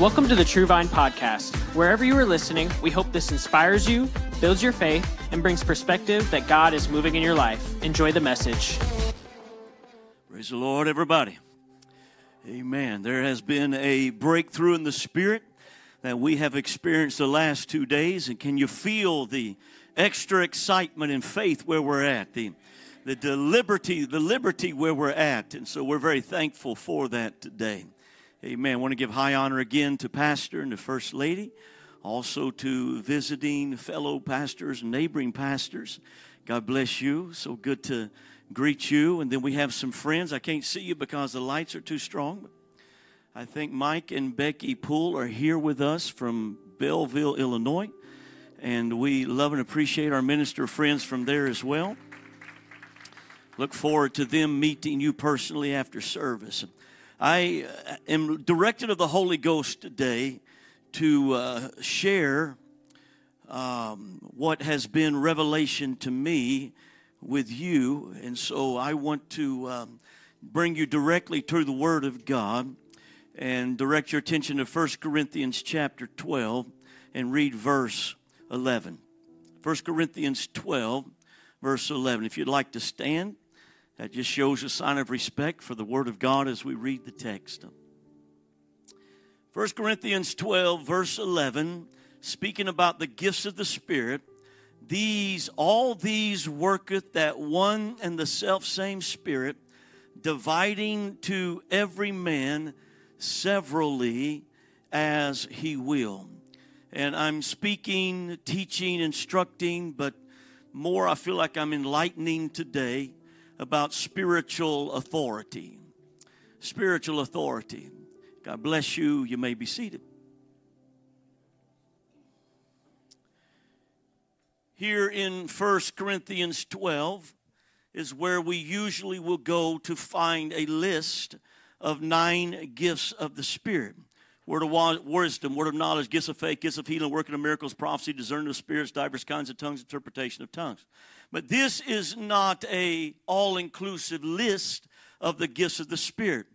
Welcome to the True Vine Podcast. Wherever you are listening, we hope this inspires you, builds your faith, and brings perspective that God is moving in your life. Enjoy the message. Praise the Lord, everybody. Amen. There has been a breakthrough in the Spirit that we have experienced the last two days. And can you feel the extra excitement and faith where we're at? The, the, the liberty, the liberty where we're at. And so we're very thankful for that today. Amen. I want to give high honor again to Pastor and the First Lady, also to visiting fellow pastors neighboring pastors. God bless you. So good to greet you. And then we have some friends. I can't see you because the lights are too strong. I think Mike and Becky Poole are here with us from Belleville, Illinois. And we love and appreciate our minister friends from there as well. Look forward to them meeting you personally after service. I uh, am directed of the Holy Ghost today to uh, share um, what has been revelation to me with you. And so I want to um, bring you directly to the Word of God and direct your attention to 1 Corinthians chapter 12 and read verse 11. 1 Corinthians 12, verse 11. If you'd like to stand, that just shows a sign of respect for the Word of God as we read the text. 1 Corinthians 12, verse 11, speaking about the gifts of the Spirit, these, all these worketh that one and the self same Spirit, dividing to every man severally as he will. And I'm speaking, teaching, instructing, but more I feel like I'm enlightening today about spiritual authority. Spiritual authority. God bless you. You may be seated. Here in 1 Corinthians 12 is where we usually will go to find a list of nine gifts of the Spirit word of wisdom, word of knowledge, gifts of faith, gifts of healing, working of miracles, prophecy, discerning of spirits, diverse kinds of tongues, interpretation of tongues. But this is not a all-inclusive list of the gifts of the Spirit.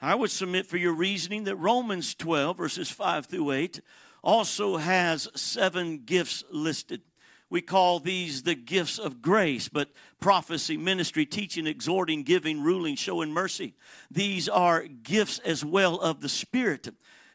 I would submit for your reasoning that Romans 12, verses 5 through 8, also has seven gifts listed. We call these the gifts of grace, but prophecy, ministry, teaching, exhorting, giving, ruling, showing mercy. These are gifts as well of the Spirit.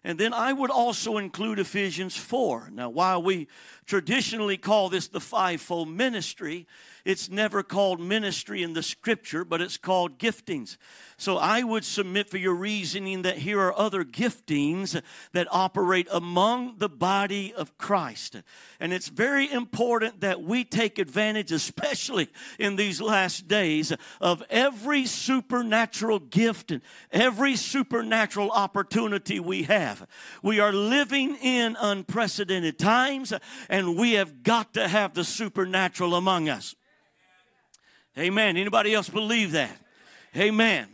And then I would also include Ephesians 4. Now, while we traditionally call this the fivefold ministry, it's never called ministry in the scripture, but it's called giftings. So I would submit for your reasoning that here are other giftings that operate among the body of Christ. And it's very important that we take advantage, especially in these last days, of every supernatural gift and every supernatural opportunity we have. We are living in unprecedented times, and we have got to have the supernatural among us. Amen. Anybody else believe that? Amen.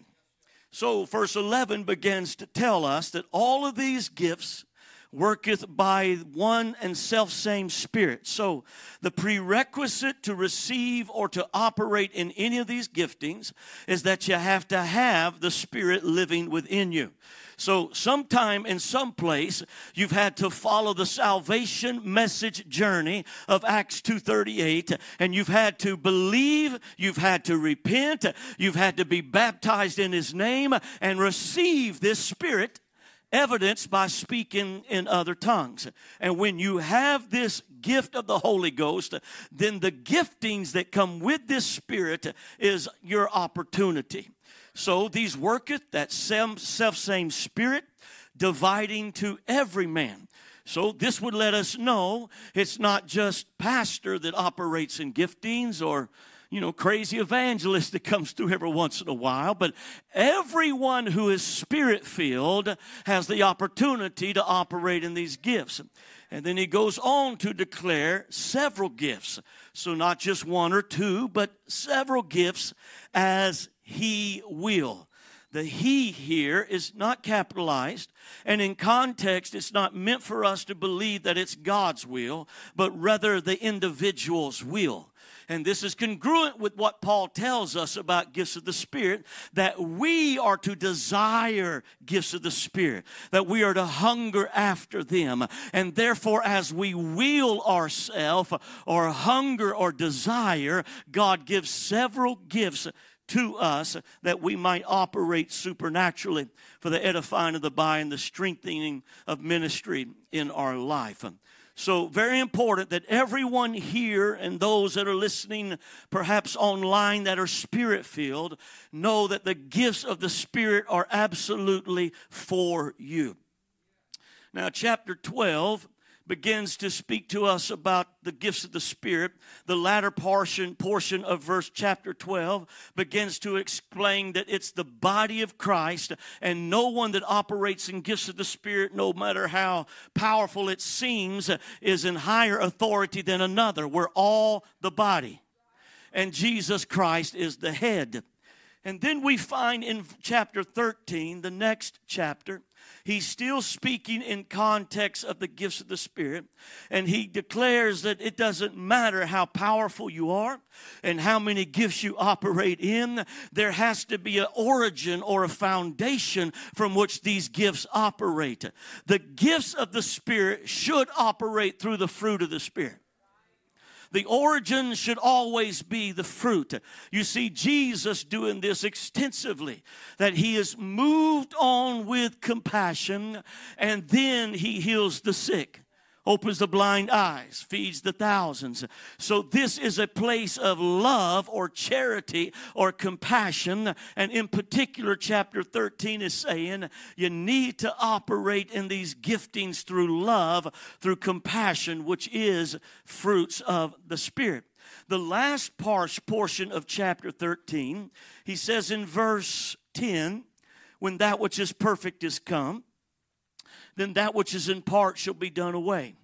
So, verse 11 begins to tell us that all of these gifts worketh by one and self same spirit. So, the prerequisite to receive or to operate in any of these giftings is that you have to have the spirit living within you. So, sometime in some place, you've had to follow the salvation message journey of Acts 2:38, and you've had to believe, you've had to repent, you've had to be baptized in His name and receive this Spirit evidenced by speaking in other tongues. And when you have this gift of the Holy Ghost, then the giftings that come with this Spirit is your opportunity. So these worketh that self same Spirit, dividing to every man. So this would let us know it's not just pastor that operates in giftings or you know, crazy evangelist that comes through every once in a while, but everyone who is spirit filled has the opportunity to operate in these gifts. And then he goes on to declare several gifts. So, not just one or two, but several gifts as he will. The he here is not capitalized, and in context, it's not meant for us to believe that it's God's will, but rather the individual's will. And this is congruent with what Paul tells us about gifts of the Spirit that we are to desire gifts of the Spirit, that we are to hunger after them. And therefore, as we will ourselves or hunger or desire, God gives several gifts to us that we might operate supernaturally for the edifying of the body and the strengthening of ministry in our life. So, very important that everyone here and those that are listening, perhaps online, that are spirit filled, know that the gifts of the Spirit are absolutely for you. Now, chapter 12 begins to speak to us about the gifts of the Spirit. The latter portion, portion of verse chapter 12 begins to explain that it's the body of Christ, and no one that operates in gifts of the Spirit, no matter how powerful it seems, is in higher authority than another. We're all the body, and Jesus Christ is the head. And then we find in chapter 13, the next chapter, he's still speaking in context of the gifts of the Spirit. And he declares that it doesn't matter how powerful you are and how many gifts you operate in, there has to be an origin or a foundation from which these gifts operate. The gifts of the Spirit should operate through the fruit of the Spirit the origin should always be the fruit. You see Jesus doing this extensively, that he is moved on with compassion and then he heals the sick opens the blind eyes, feeds the thousands. So, this is a place of love or charity or compassion. And in particular, chapter 13 is saying you need to operate in these giftings through love, through compassion, which is fruits of the Spirit. The last portion of chapter 13, he says in verse 10, when that which is perfect is come, then that which is in part shall be done away.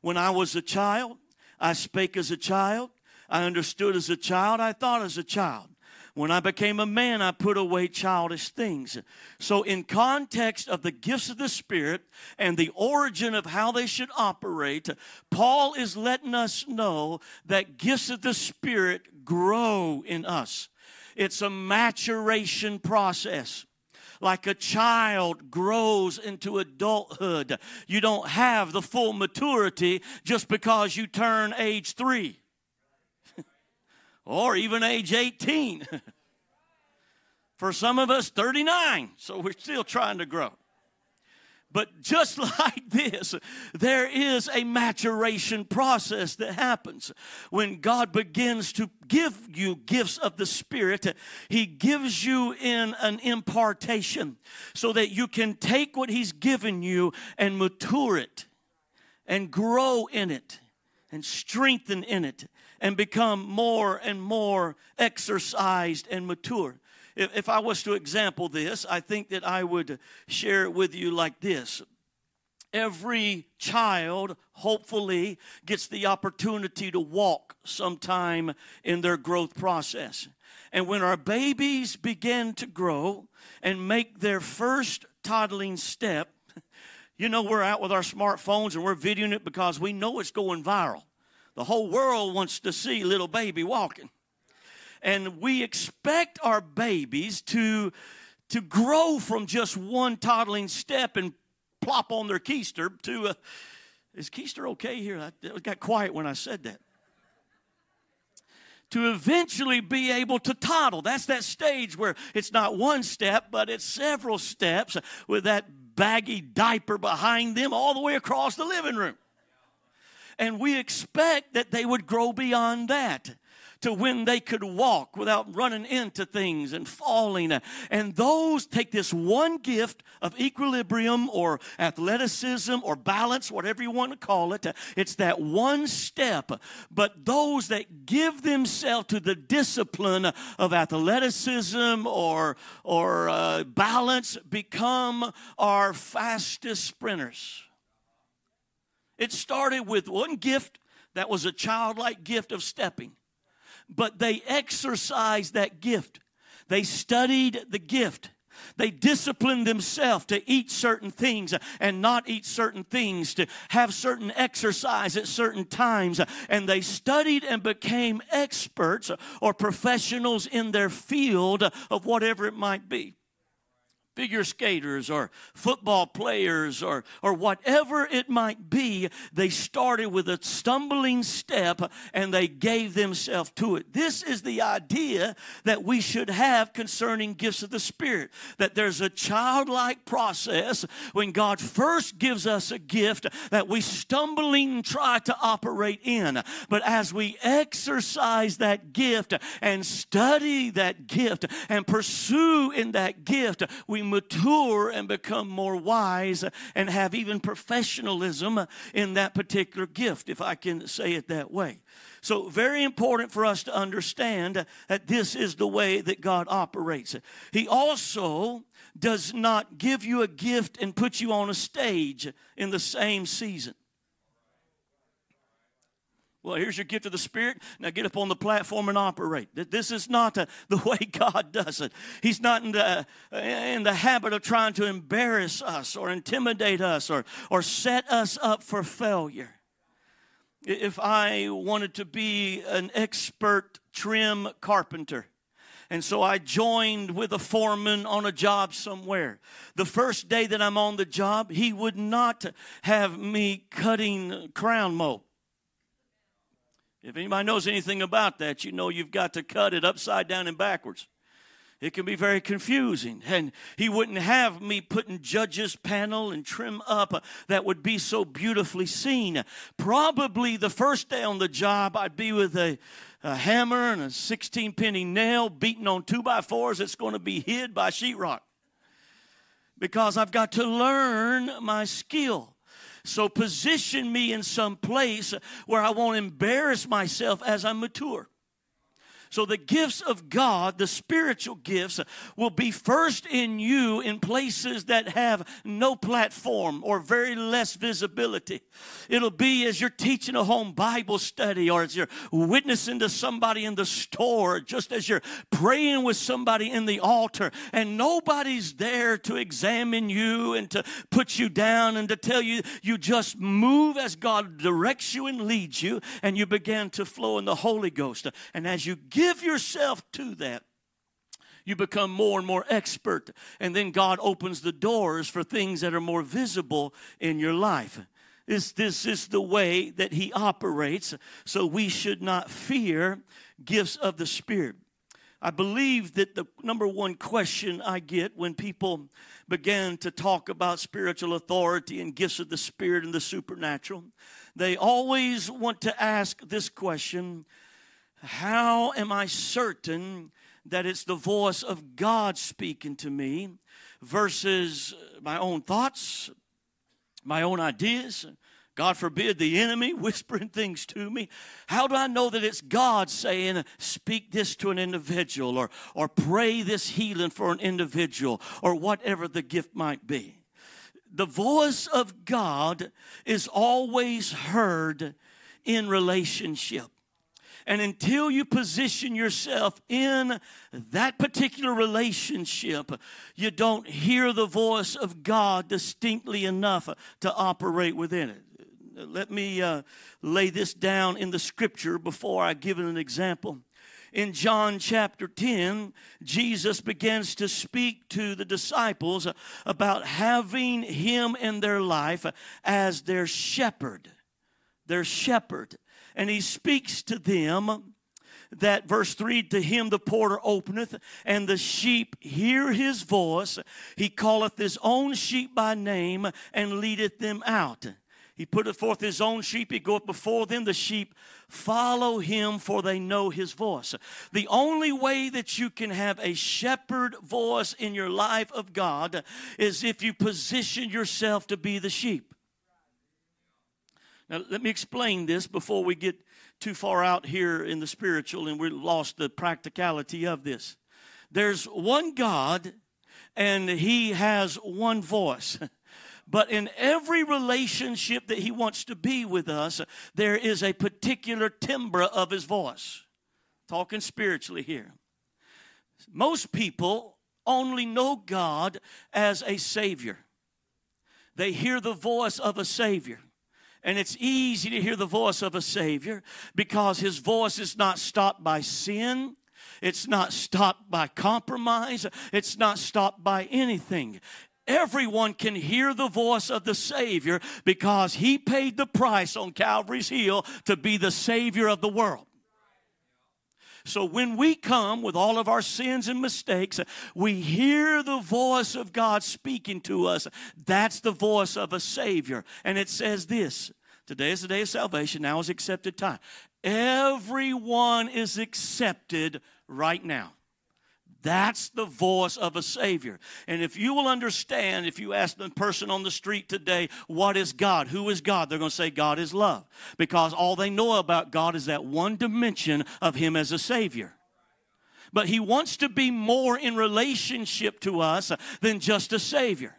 When I was a child, I spake as a child, I understood as a child, I thought as a child. When I became a man, I put away childish things. So, in context of the gifts of the Spirit and the origin of how they should operate, Paul is letting us know that gifts of the Spirit grow in us. It's a maturation process like a child grows into adulthood. You don't have the full maturity just because you turn age three or even age 18. For some of us, 39. So we're still trying to grow. But just like this, there is a maturation process that happens. When God begins to give you gifts of the Spirit, He gives you in an impartation so that you can take what He's given you and mature it and grow in it and strengthen in it and become more and more exercised and mature if, if I was to example this, I think that I would share it with you like this. Every child, hopefully, gets the opportunity to walk sometime in their growth process. And when our babies begin to grow and make their first toddling step, you know, we're out with our smartphones and we're videoing it because we know it's going viral. The whole world wants to see little baby walking and we expect our babies to to grow from just one toddling step and plop on their keister to uh, is keister okay here? It got quiet when i said that. To eventually be able to toddle. That's that stage where it's not one step but it's several steps with that baggy diaper behind them all the way across the living room. And we expect that they would grow beyond that to when they could walk without running into things and falling. And those take this one gift of equilibrium or athleticism or balance, whatever you want to call it. It's that one step. But those that give themselves to the discipline of athleticism or, or uh, balance become our fastest sprinters. It started with one gift that was a childlike gift of stepping but they exercised that gift. They studied the gift. They disciplined themselves to eat certain things and not eat certain things, to have certain exercise at certain times. And they studied and became experts or professionals in their field of whatever it might be figure skaters or football players or, or whatever it might be, they started with a stumbling step and they gave themselves to it. This is the idea that we should have concerning gifts of the Spirit. That there's a childlike process when God first gives us a gift that we stumbling try to operate in. But as we exercise that gift and study that gift and pursue in that gift, we mature and become more wise and have even professionalism in that particular gift, if I can say it that way. So, very important for us to understand that this is the way that God operates. He also does not give you a gift and put you on a stage in the same season. Well, here's your gift of the Spirit. Now get up on the platform and operate. This is not the way God does it. He's not in the, uh, in the habit of trying to embarrass us or intimidate us or, or set us up for failure. If I wanted to be an expert trim carpenter, and so I joined with a foreman on a job somewhere. The first day that I'm on the job, he would not have me cutting crown mold. If anybody knows anything about that, you know you've got to cut it upside down and backwards. It can be very confusing. And he wouldn't have me putting judges panel and trim up that would be so beautifully seen. Probably the first day on the job, I'd be with a, a hammer and a 16 penny nail beating on two by fours that's going to be hid by sheetrock. Because I've got to learn my skill. So position me in some place where I won't embarrass myself as I mature. So the gifts of God, the spiritual gifts, will be first in you in places that have no platform or very less visibility. It'll be as you're teaching a home Bible study or as you're witnessing to somebody in the store, just as you're praying with somebody in the altar and nobody's there to examine you and to put you down and to tell you you just move as God directs you and leads you and you begin to flow in the Holy Ghost. And as you get give yourself to that, you become more and more expert. And then God opens the doors for things that are more visible in your life. This, this is the way that He operates. So we should not fear gifts of the Spirit. I believe that the number one question I get when people began to talk about spiritual authority and gifts of the Spirit and the supernatural, they always want to ask this question how am I certain that it's the voice of God speaking to me versus my own thoughts, my own ideas? God forbid the enemy whispering things to me. How do I know that it's God saying, speak this to an individual or, or pray this healing for an individual or whatever the gift might be? The voice of God is always heard in relationship. And until you position yourself in that particular relationship, you don't hear the voice of God distinctly enough to operate within it. Let me uh, lay this down in the scripture before I give it an example. In John chapter 10, Jesus begins to speak to the disciples about having Him in their life as their shepherd. Their shepherd and he speaks to them that verse 3 to him the porter openeth and the sheep hear his voice. He calleth his own sheep by name and leadeth them out. He putteth forth his own sheep. He goeth before them. The sheep follow him for they know his voice. The only way that you can have a shepherd voice in your life of god is if you position yourself to be the sheep now, let me explain this before we get too far out here in the spiritual and we lost the practicality of this. There's one God and He has one voice. But in every relationship that He wants to be with us, there is a particular timbre of His voice. Talking spiritually here. Most people only know God as a Savior. They hear the voice of a Savior. And it's easy to hear the voice of a Savior because His voice is not stopped by sin. It's not stopped by compromise. It's not stopped by anything. Everyone can hear the voice of the Savior because He paid the price on Calvary's Hill to be the Savior of the world. So when we come with all of our sins and mistakes, we hear the voice of God speaking to us. That's the voice of a Savior. And it says this Today is the day of salvation. Now is accepted time. Everyone is accepted right now. That's the voice of a Savior. And if you will understand, if you ask the person on the street today, what is God? Who is God? They're going to say, God is love. Because all they know about God is that one dimension of Him as a Savior. But He wants to be more in relationship to us than just a Savior.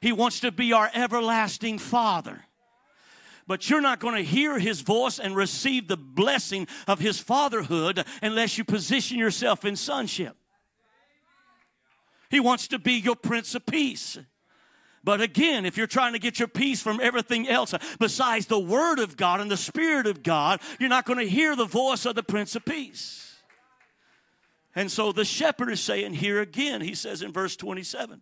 He wants to be our everlasting Father but you're not going to hear his voice and receive the blessing of his fatherhood unless you position yourself in sonship. He wants to be your Prince of Peace. But again, if you're trying to get your peace from everything else uh, besides the Word of God and the Spirit of God, you're not going to hear the voice of the Prince of Peace. And so the shepherd is saying here again, he says in verse 27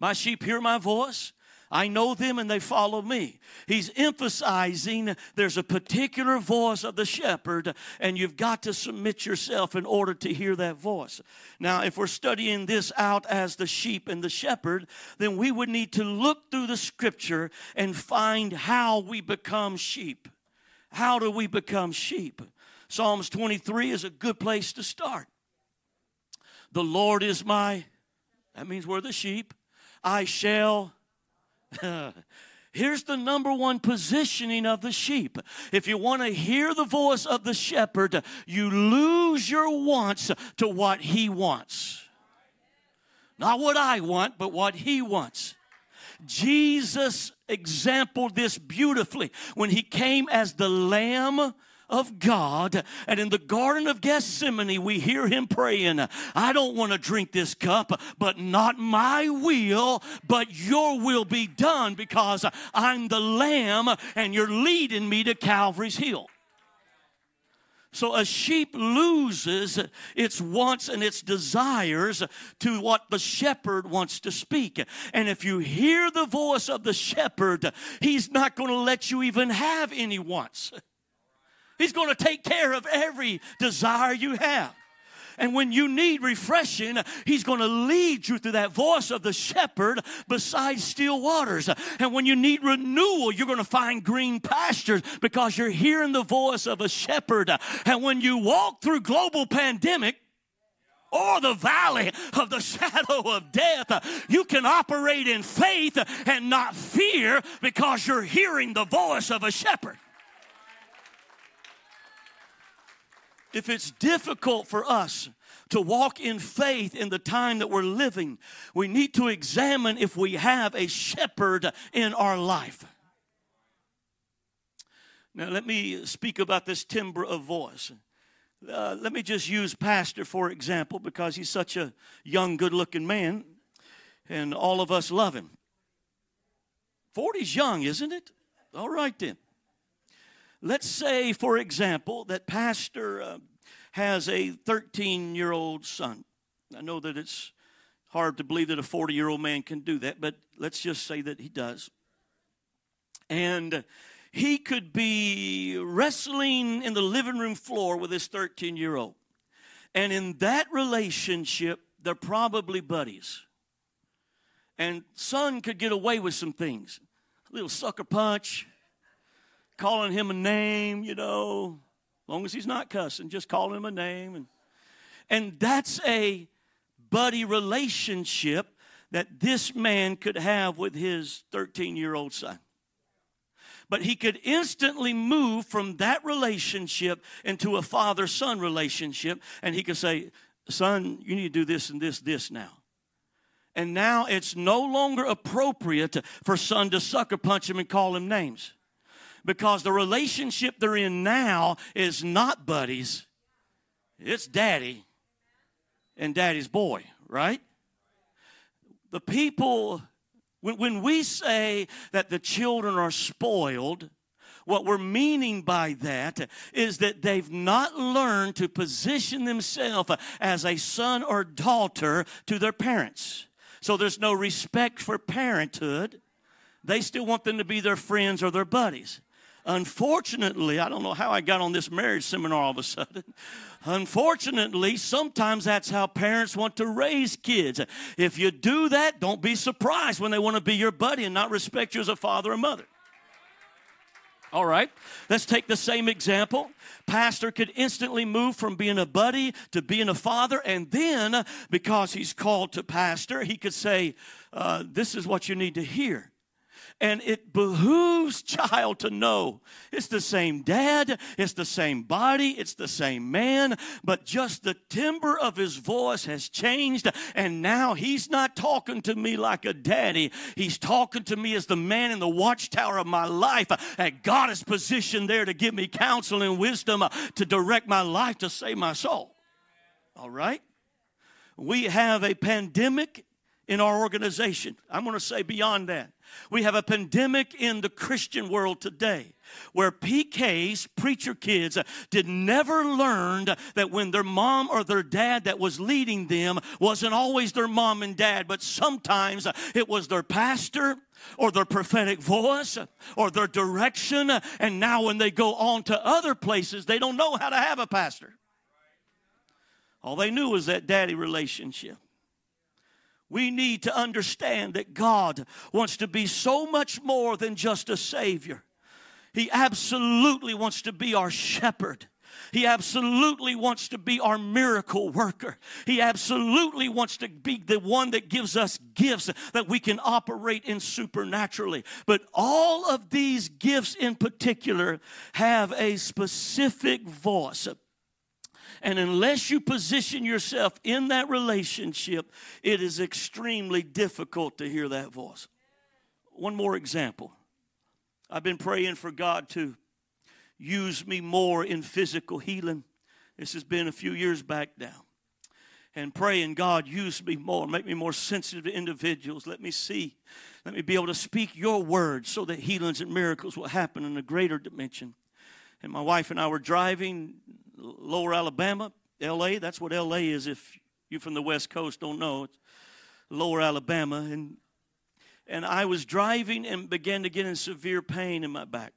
My sheep hear my voice, I know them and they follow me. He's emphasizing there's a particular voice of the shepherd, and you've got to submit yourself in order to hear that voice. Now, if we're studying this out as the sheep and the shepherd, then we would need to look through the scripture and find how we become sheep. How do we become sheep? Psalms 23 is a good place to start. The Lord is my, that means we're the sheep. I shall Here's the number one positioning of the sheep. If you want to hear the voice of the shepherd, you lose your wants to what he wants. Not what I want, but what he wants. Jesus exampled this beautifully when he came as the lamb of God. And in the Garden of Gethsemane, we hear him praying, I don't want to drink this cup, but not my will, but your will be done because I'm the lamb and you're leading me to Calvary's Hill. So a sheep loses its wants and its desires to what the shepherd wants to speak. And if you hear the voice of the shepherd, he's not going to let you even have any wants. He's going to take care of every desire you have. And when you need refreshing, He's going to lead you through that voice of the shepherd beside still waters. And when you need renewal, you're going to find green pastures because you're hearing the voice of a shepherd. And when you walk through global pandemic, or the valley of the shadow of death, you can operate in faith and not fear because you're hearing the voice of a shepherd. If it's difficult for us to walk in faith in the time that we're living, we need to examine if we have a shepherd in our life. Now, let me speak about this timbre of voice. Uh, let me just use Pastor for example because he's such a young, good looking man, and all of us love him. 40's young, isn't it? All right, then. Let's say, for example, that Pastor uh, has a 13 year old son. I know that it's hard to believe that a 40 year old man can do that, but let's just say that he does. And he could be wrestling in the living room floor with his 13 year old. And in that relationship, they're probably buddies. And son could get away with some things. A little sucker punch, calling him a name, you know, long as he's not cussing, just calling him a name. And, and that's a buddy relationship that this man could have with his 13 year old son. But he could instantly move from that relationship into a father son relationship, and he could say, Son, you need to do this and this, this now. And now it's no longer appropriate for son to sucker punch him and call him names because the relationship they're in now is not buddies, It's daddy and daddy's boy, right? The people, when, when we say that the children are spoiled, what we're meaning by that is that they've not learned to position themselves as a son or daughter to their parents. So there's no respect for parenthood. They still want them to be their friends or their buddies. Unfortunately, I don't know how I got on this marriage seminar all of a sudden. Unfortunately, sometimes that's how parents want to raise kids. If you do that, don't be surprised when they want to be your buddy and not respect you as a father or mother. All right, let's take the same example. Pastor could instantly move from being a buddy to being a father, and then because he's called to pastor, he could say, uh, This is what you need to hear. And it behooves child to know it's the same dad, it's the same body, it's the same man, but just the timbre of his voice has changed. And now he's not talking to me like a daddy. He's talking to me as the man in the watchtower of my life. And God is positioned there to give me counsel and wisdom uh, to direct my life to save my soul. All right? We have a pandemic in our organization. I'm going to say beyond that. We have a pandemic in the Christian world today where PKs, preacher kids, did never learn that when their mom or their dad that was leading them wasn't always their mom and dad, but sometimes it was their pastor or their prophetic voice or their direction. And now when they go on to other places, they don't know how to have a pastor. All they knew was that daddy relationship. We need to understand that God wants to be so much more than just a Savior. He absolutely wants to be our shepherd. He absolutely wants to be our miracle worker. He absolutely wants to be the one that gives us gifts that we can operate in supernaturally. But all of these gifts in particular have a specific voice, and unless you position yourself in that relationship, it is extremely difficult to hear that voice. One more example. I've been praying for God to use me more in physical healing. This has been a few years back now. And praying, God, use me more, make me more sensitive to individuals. Let me see, let me be able to speak your word so that healings and miracles will happen in a greater dimension. And my wife and I were driving lower Alabama, LA. That's what LA is if you from the West Coast don't know. It's lower Alabama. And, and I was driving and began to get in severe pain in my back.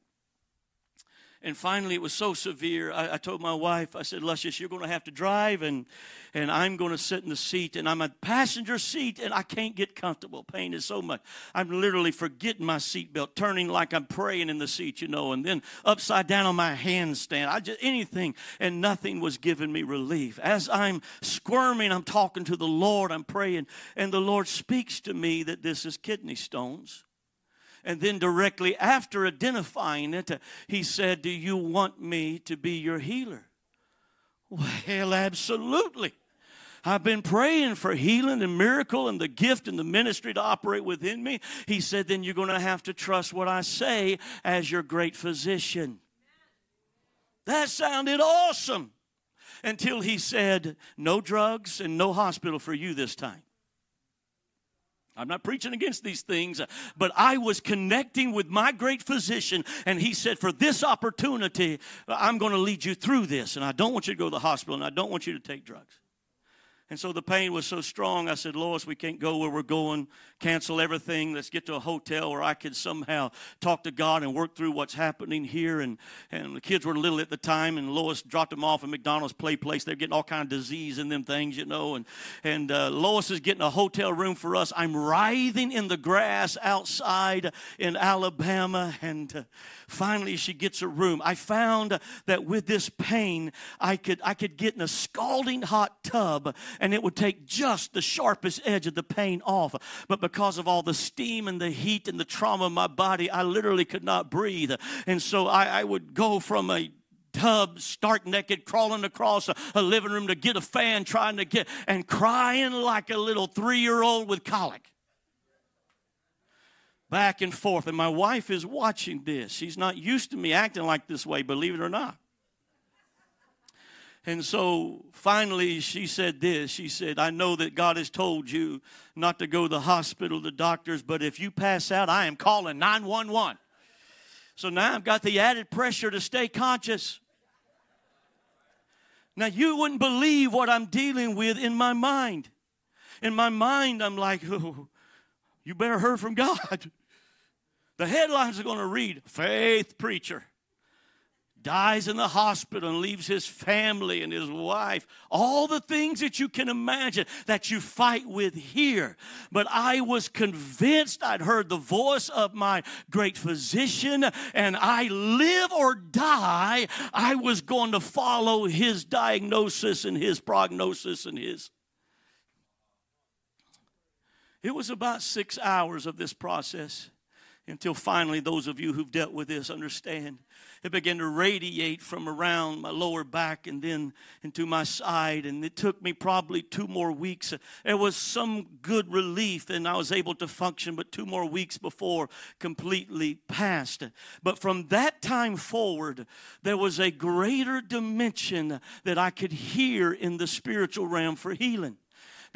And finally, it was so severe. I, I told my wife, I said, Luscious, you're going to have to drive, and, and I'm going to sit in the seat, and I'm a passenger seat, and I can't get comfortable. Pain is so much. I'm literally forgetting my seatbelt, turning like I'm praying in the seat, you know, and then upside down on my handstand. I just anything, and nothing was giving me relief. As I'm squirming, I'm talking to the Lord, I'm praying, and the Lord speaks to me that this is kidney stones. And then, directly after identifying it, he said, Do you want me to be your healer? Well, absolutely. I've been praying for healing and miracle and the gift and the ministry to operate within me. He said, Then you're going to have to trust what I say as your great physician. That sounded awesome until he said, No drugs and no hospital for you this time. I'm not preaching against these things, but I was connecting with my great physician, and he said, For this opportunity, I'm going to lead you through this, and I don't want you to go to the hospital, and I don't want you to take drugs. And so the pain was so strong, I said, Lois, we can't go where we're going. Cancel everything. Let's get to a hotel where I could somehow talk to God and work through what's happening here. And, and the kids were little at the time, and Lois dropped them off at McDonald's play place. They're getting all kind of disease in them things, you know. And, and uh, Lois is getting a hotel room for us. I'm writhing in the grass outside in Alabama. And uh, finally, she gets a room. I found that with this pain, I could, I could get in a scalding hot tub and it would take just the sharpest edge of the pain off. But because of all the steam and the heat and the trauma of my body, I literally could not breathe. And so I, I would go from a tub, stark naked, crawling across a, a, living room to get a fan, trying to get, and crying like a little three year old with colic. Back and forth. And my wife is watching this. She's not used to me acting like this way, believe it or not. And so finally, she said this. She said, I know that God has told you not to go to the hospital, the doctors, but if you pass out, I am calling 911. So now I've got the added pressure to stay conscious. Now, you wouldn't believe what I'm dealing with in my mind. In my mind, I'm like, oh, you better hear from God. The headlines are going to read Faith Preacher dies in the hospital and leaves his family and his wife. All the things that you can imagine that you fight with here. But I was convinced I'd heard the voice of my great physician, and I live or die, I was going to follow his diagnosis and his prognosis and his. It was about six hours of this process until finally, those of you who've dealt with this understand it began to radiate from around my lower back and then into my side. And it took me probably two more weeks. There was some good relief and I was able to function, but two more weeks before completely passed. But from that time forward, there was a greater dimension that I could hear in the spiritual realm for healing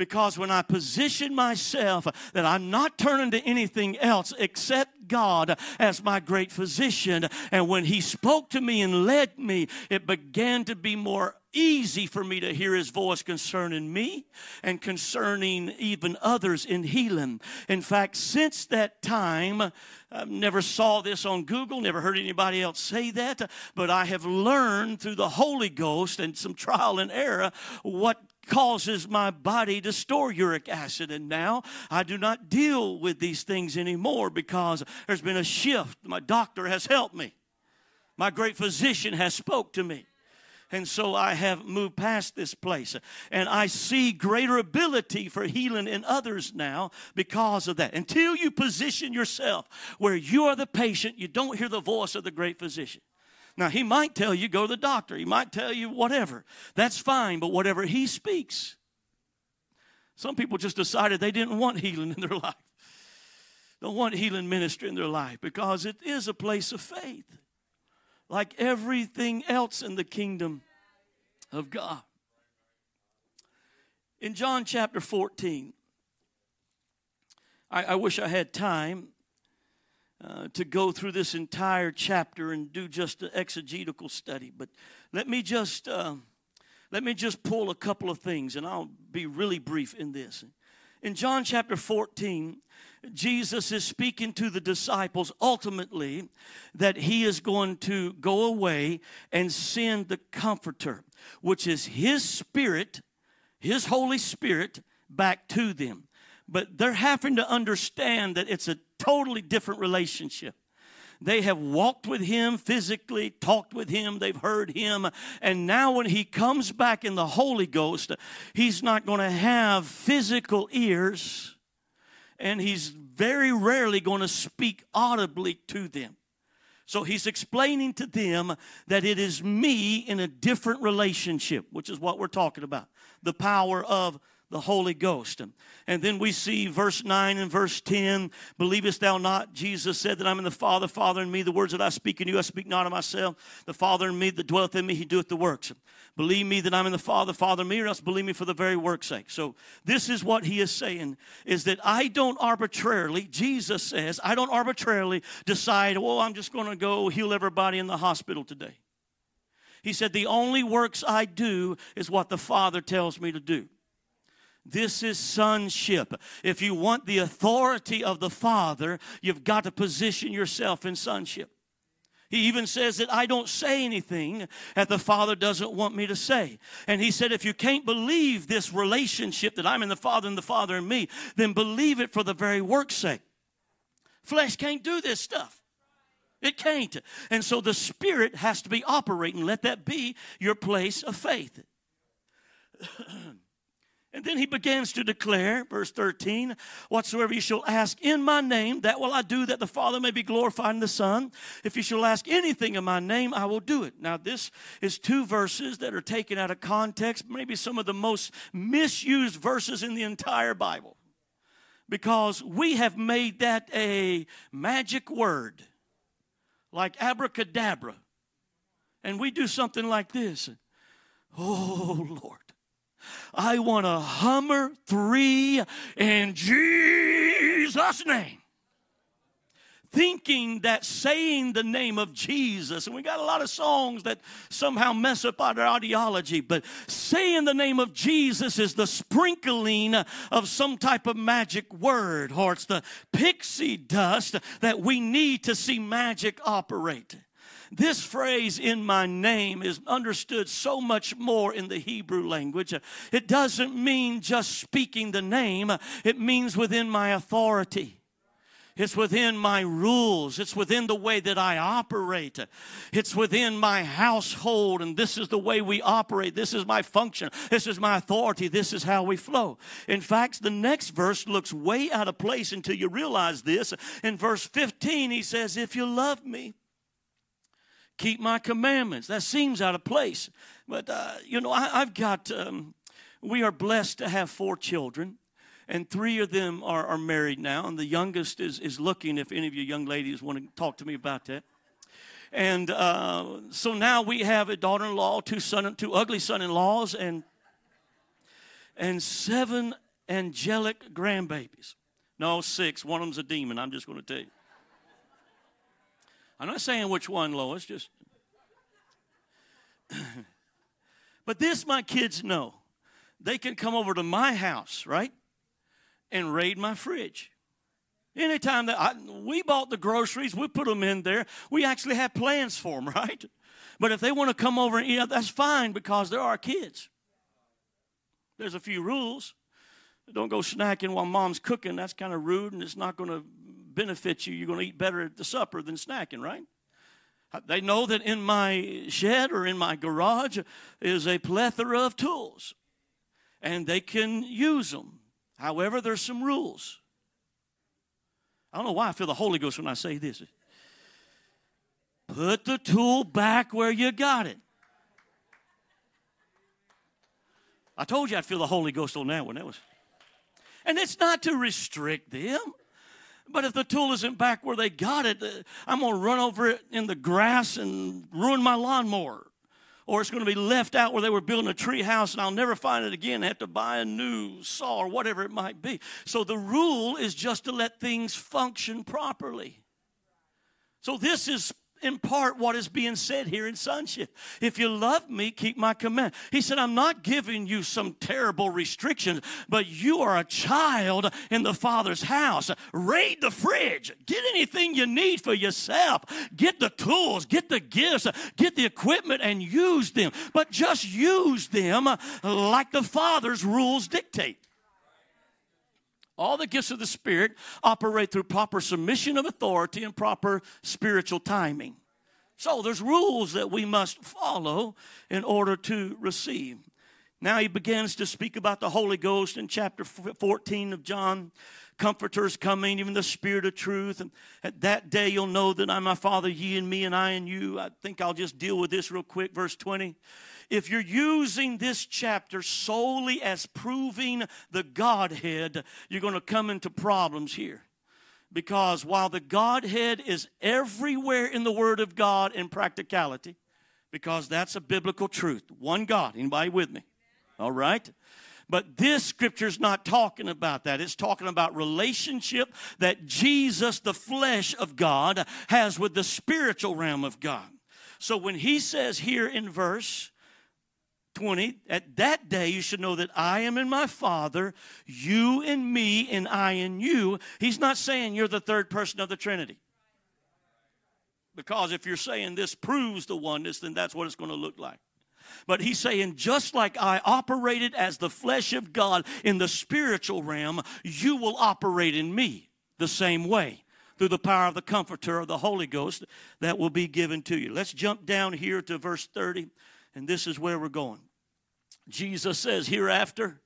because when I position myself that I'm not turning to anything else except God as my great physician, and when He spoke to me and led me, it began to be more easy for me to hear his voice concerning me and concerning even others in healing. In fact, since that time, I never saw this on Google, never heard anybody else say that, but I have learned through the Holy Ghost and some trial and error what causes my body to store uric acid. And now I do not deal with these things anymore because there's been a shift. My doctor has helped me. My great physician has spoke to me. And so I have moved past this place. And I see greater ability for healing in others now because of that. Until you position yourself where you are the patient, you don't hear the voice of the great physician. Now, he might tell you, go to the doctor. He might tell you whatever. That's fine, but whatever he speaks. Some people just decided they didn't want healing in their life. Don't want healing ministry in their life because it is a place of faith, like everything else in the kingdom of God. In John chapter 14, I, I wish I had time uh, to go through this entire chapter and do just an exegetical study, but let me just uh, let me just pull a couple of things, and I'll be really brief in this. In John chapter 14, Jesus is speaking to the disciples ultimately that he is going to go away and send the Comforter, which is his Spirit, his Holy Spirit, back to them. But they're having to understand that it's a totally different relationship. They have walked with him physically, talked with him, they've heard him. And now, when he comes back in the Holy Ghost, he's not going to have physical ears, and he's very rarely going to speak audibly to them. So he's explaining to them that it is me in a different relationship, which is what we're talking about the power of the Holy Ghost. And then we see verse 9 and verse 10 Believest thou not? Jesus said that I'm in the Father, Father in me. The words that I speak in you, I speak not of myself. The Father in me that dwelleth in me, he doeth the works. Believe me that I'm in the Father, Father in me, or else believe me for the very work's sake. So this is what he is saying is that I don't arbitrarily, Jesus says, I don't arbitrarily decide, well, I'm just going to go heal everybody in the hospital today. He said, the only works I do is what the Father tells me to do. This is sonship. If you want the authority of the Father, you've got to position yourself in sonship. He even says that I don't say anything that the Father doesn't want me to say. And he said, if you can't believe this relationship that I'm in the Father and the Father in me, then believe it for the very work's sake. Flesh can't do this stuff. It can't. And so the Spirit has to be operating. Let that be your place of faith. And then he begins to declare, verse 13, whatsoever you shall ask in my name, that will I do, that the Father may be glorified in the Son. If you shall ask anything in my name, I will do it. Now, this is two verses that are taken out of context, maybe some of the most misused verses in the entire Bible. Because we have made that a magic word, like abracadabra. And we do something like this Oh, Lord. I want a Hummer 3 in Jesus' name thinking that saying the name of Jesus, and we got a lot of songs that somehow mess up our ideology, but saying the name of Jesus is the sprinkling of some type of magic word, or it's the pixie dust that we need to see magic operate. This phrase, in my name, is understood so much more in the Hebrew language. It doesn't mean just speaking the name, it means within my authority. It's within my rules. It's within the way that I operate. It's within my household, and this is the way we operate. This is my function. This is my authority. This is how we flow. In fact, the next verse looks way out of place until you realize this. In verse 15, he says, If you love me, keep my commandments. That seems out of place. But, uh, you know, I, have got, um, we are blessed to have four children and three of them are, are married now. And the youngest is, is looking if any of you young ladies want to talk to me about that. And uh, so now we have a daughter-in-law, two son, two ugly son-in-laws, and and seven angelic grandbabies. No, six. One of them's a demon. I'm just going to tell you. I'm not saying which one, Lois. Just. but this, my kids know. They can come over to my house, right? and raid my fridge. Anytime that I, we bought the groceries, we put them in there. We actually have plans for them, right? But if they want to come over and eat, uh, that's fine because they're our kids. There's a few rules. Don't go snacking while mom's cooking. That's kind of rude and it's not going to benefit you. You're going to eat better at the supper than snacking, right? They know that in my shed or in my garage is a plethora of tools and they can use them. However, there's some rules. I don't know why I feel the Holy Ghost when I say this. Put the tool back where you got it. I told you I'd feel the Holy Ghost on that one. That was, and it's not to restrict them. But if the tool isn't back where they got it, uh, I'm going to run over it in the grass and ruin my lawnmower or it's going to be left out where they were building a tree house and I'll never find it again. I have to buy a new saw or whatever it might be. So the rule is just to let things function properly. So this is in part what is being said here in sonship. If you love me, keep my command. He said, I'm not giving you some terrible restrictions, but you are a child in the Father's house. Raid the fridge. Get anything you need for yourself. Get the tools, get the gifts, get the equipment and use them. But just use them like the Father's rules dictate. All the gifts of the Spirit operate through proper submission of authority and proper spiritual timing. So there's rules that we must follow in order to receive. Now he begins to speak about the Holy Ghost in chapter 14 of John. Comforters coming, even the Spirit of truth. And at that day you'll know that I'm my Father, ye and me, and I and you. I think I'll just deal with this real quick. Verse 20 if you're using this chapter solely as proving the Godhead, you're going to come into problems here. Because while the Godhead is everywhere in the Word of God in practicality, because that's a biblical truth. One God. Anybody with me? All right? But this scripture is not talking about that. It's talking about relationship that Jesus, the flesh of God, has with the spiritual realm of God. So when he says here in verse 20 at that day you should know that i am in my father you in me and i in you he's not saying you're the third person of the trinity because if you're saying this proves the oneness then that's what it's going to look like but he's saying, just like I operated as the flesh of God in the spiritual realm, you will operate in me the same way through the power of the Comforter of the Holy Ghost that will be given to you. Let's jump down here to verse 30. And this is where we're going. Jesus says, Hereafter,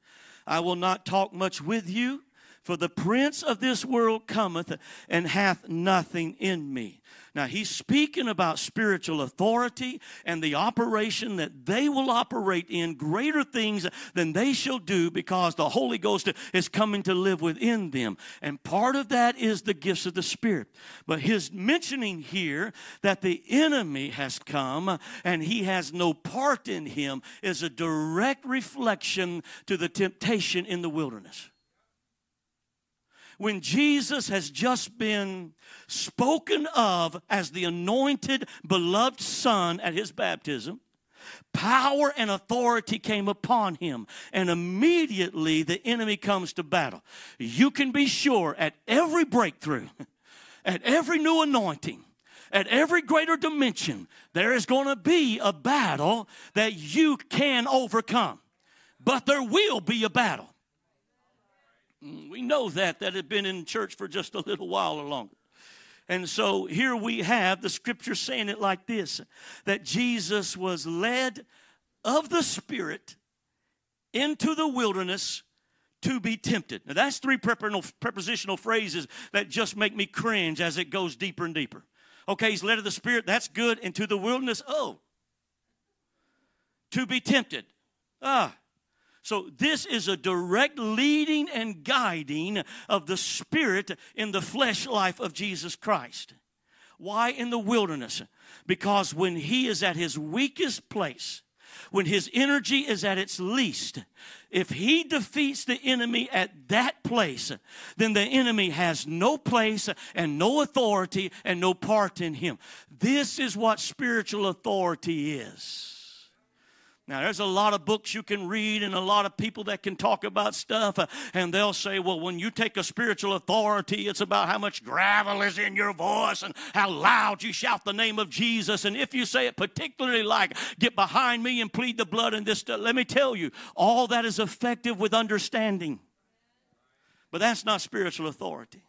I will not talk much with you, For the prince of this world cometh and hath nothing in me. Now, he's speaking about spiritual authority and the operation that they will operate in greater things than they shall do because the Holy Ghost is coming to live within them. And part of that is the gifts of the Spirit. But his mentioning here that the enemy has come and he has no part in him is a direct reflection to the temptation in the wilderness when Jesus has just been spoken of as the anointed, beloved Son at his baptism, power and authority came upon him, and immediately the enemy comes to battle. You can be sure at every breakthrough, at every new anointing, at every greater dimension, there is going to be a battle that you can overcome. But there will be a battle. Mm, we know that, that had been in church for just a little while or longer. And so here we have the scripture saying it like this that Jesus was led of the Spirit into the wilderness to be tempted. Now, that's three prepositional phrases that just make me cringe as it goes deeper and deeper. Okay, he's led of the Spirit, that's good. Into the wilderness, oh, to be tempted. Ah, so, this is a direct leading and guiding of the Spirit in the flesh life of Jesus Christ. Why in the wilderness? Because when He is at His weakest place, when His energy is at its least, if He defeats the enemy at that place, then the enemy has no place and no authority and no part in Him. This is what spiritual authority is. Now, there's a lot of books you can read and a lot of people that can talk about stuff, uh, and they'll say, well, when you take a spiritual authority, it's about how much gravel is in your voice and how loud you shout the name of Jesus. And if you say it particularly like, get behind me and plead the blood and this stuff, let me tell you, all that is effective with understanding. But that's not spiritual authority.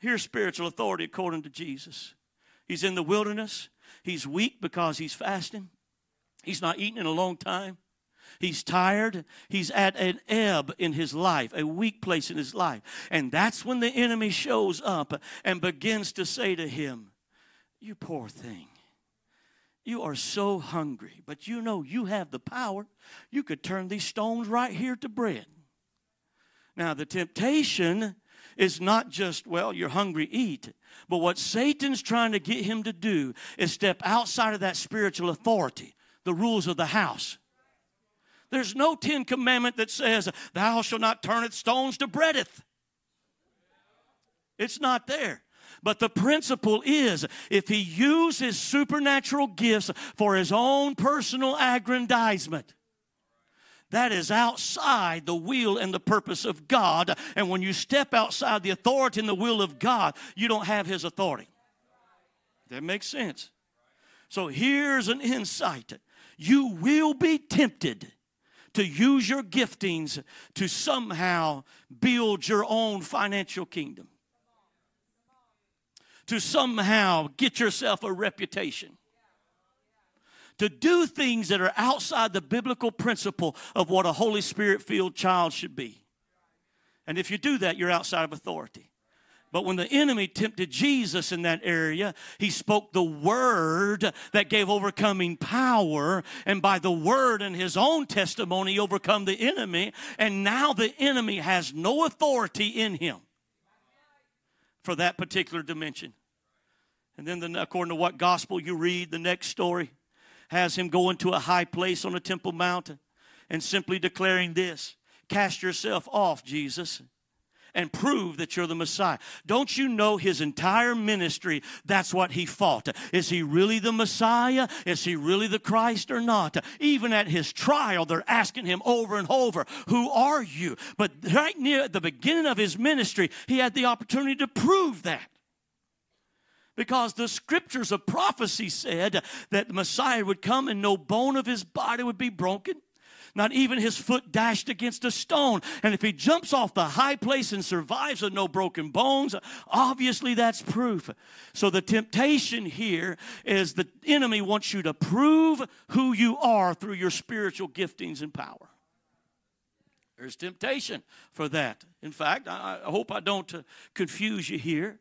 Here's spiritual authority according to Jesus. He's in the wilderness, he's weak because he's fasting. He's not eaten in a long time. He's tired. He's at an ebb in his life, a weak place in his life. And that's when the enemy shows up and begins to say to him, You poor thing. You are so hungry, but you know you have the power. You could turn these stones right here to bread. Now, the temptation is not just, well, you're hungry, eat. But what Satan's trying to get him to do is step outside of that spiritual authority the rules of the house. There's no Ten Commandment that says, Thou shalt not turneth stones to breadeth. It's not there. But the principle is if he uses supernatural gifts for his own personal aggrandizement, that is outside the will and the purpose of God. And when you step outside the authority and the will of God, you don't have his authority. That makes sense. So here's an insight you will be tempted to use your giftings to somehow build your own financial kingdom, to somehow get yourself a reputation, to do things that are outside the biblical principle of what a Holy Spirit filled child should be. And if you do that, you're outside of authority. But when the enemy tempted Jesus in that area, he spoke the word that gave overcoming power. And by the word and his own testimony, overcome the enemy. And now the enemy has no authority in him for that particular dimension. And then, the, according to what gospel you read, the next story has him going to a high place on a temple mountain and simply declaring this Cast yourself off, Jesus and prove that you're the Messiah. Don't you know his entire ministry? That's what he fought. Is he really the Messiah? Is he really the Christ or not? Even at his trial, they're asking him over and over, Who are you? But right near the beginning of his ministry, he had the opportunity to prove that. Because the scriptures of prophecy said that the Messiah would come and no bone of his body would be broken not even his foot dashed against a stone. And if he jumps off the high place and survives with no broken bones, obviously that's proof. So the temptation here is the enemy wants you to prove who you are through your spiritual giftings and power. There's temptation for that. In fact, I, hope I don't uh, confuse you here.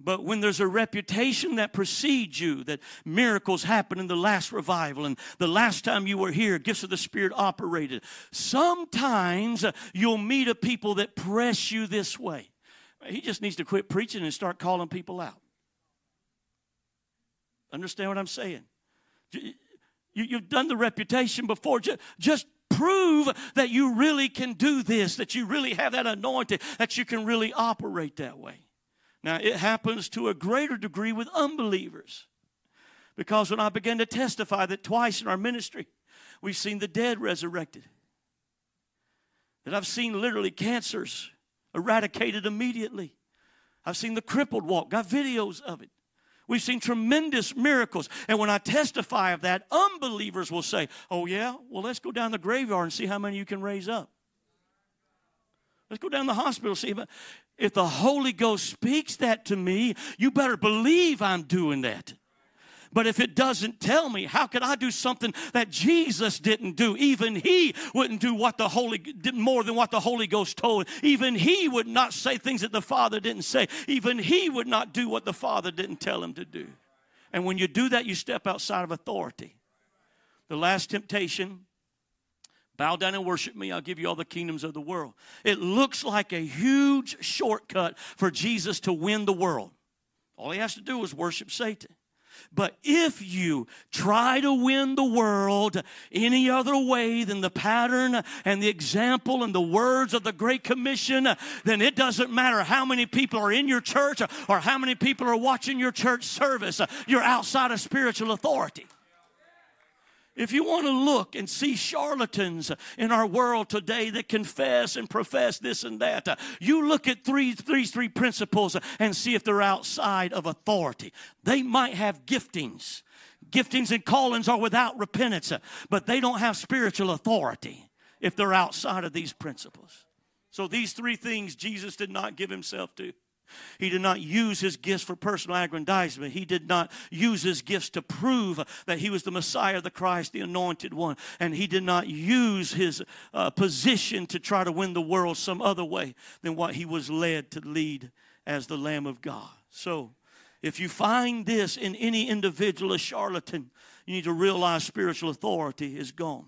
But when there's a reputation that precedes you, that miracles happened in the last revival and the last time you were here, gifts of the Spirit operated, sometimes uh, you'll meet a people that press you this way. He just needs to quit preaching and start calling people out. Understand what I'm saying? You, have done the reputation before. Just prove that you really can do this, that you really have that anointing, that you can really operate that way. Now, it happens to a greater degree with unbelievers. Because when I began to testify that twice in our ministry, we've seen the dead resurrected, that I've seen literally cancers eradicated immediately. I've seen the crippled walk, got videos of it. We've seen tremendous miracles. And when I testify of that, unbelievers will say, Oh, yeah? Well, let's go down the graveyard and see how many you can raise up. Let's go down to the hospital, see if, if the Holy Ghost speaks that to me, you better believe I'm doing that. But if it doesn't tell me, how could I do something that Jesus didn't do? Even he wouldn't do what the Holy more than what the Holy Ghost told. Even he would not say things that the Father didn't say. Even he would not do what the Father didn't tell him to do. And when you do that, you step outside of authority. The last temptation Bow down and worship me, I'll give you all the kingdoms of the world. It looks like a huge shortcut for Jesus to win the world. All he has to do is worship Satan. But if you try to win the world any other way than the pattern and the example and the words of the Great Commission, then it doesn't matter how many people are in your church or how many people are watching your church service. You're outside of spiritual authority. If you want to look and see charlatans in our world today that confess and profess this and that, you look at three, three, three principles and see if they're outside of authority. They might have giftings. Giftings and callings are without repentance, but they don't have spiritual authority if they're outside of these principles. So, these three things Jesus did not give himself to. He did not use his gifts for personal aggrandizement. He did not use his gifts to prove that he was the Messiah, the Christ, the anointed one. And he did not use his uh, position to try to win the world some other way than what he was led to lead as the Lamb of God. So, if you find this in any individual, a charlatan, you need to realize spiritual authority is gone.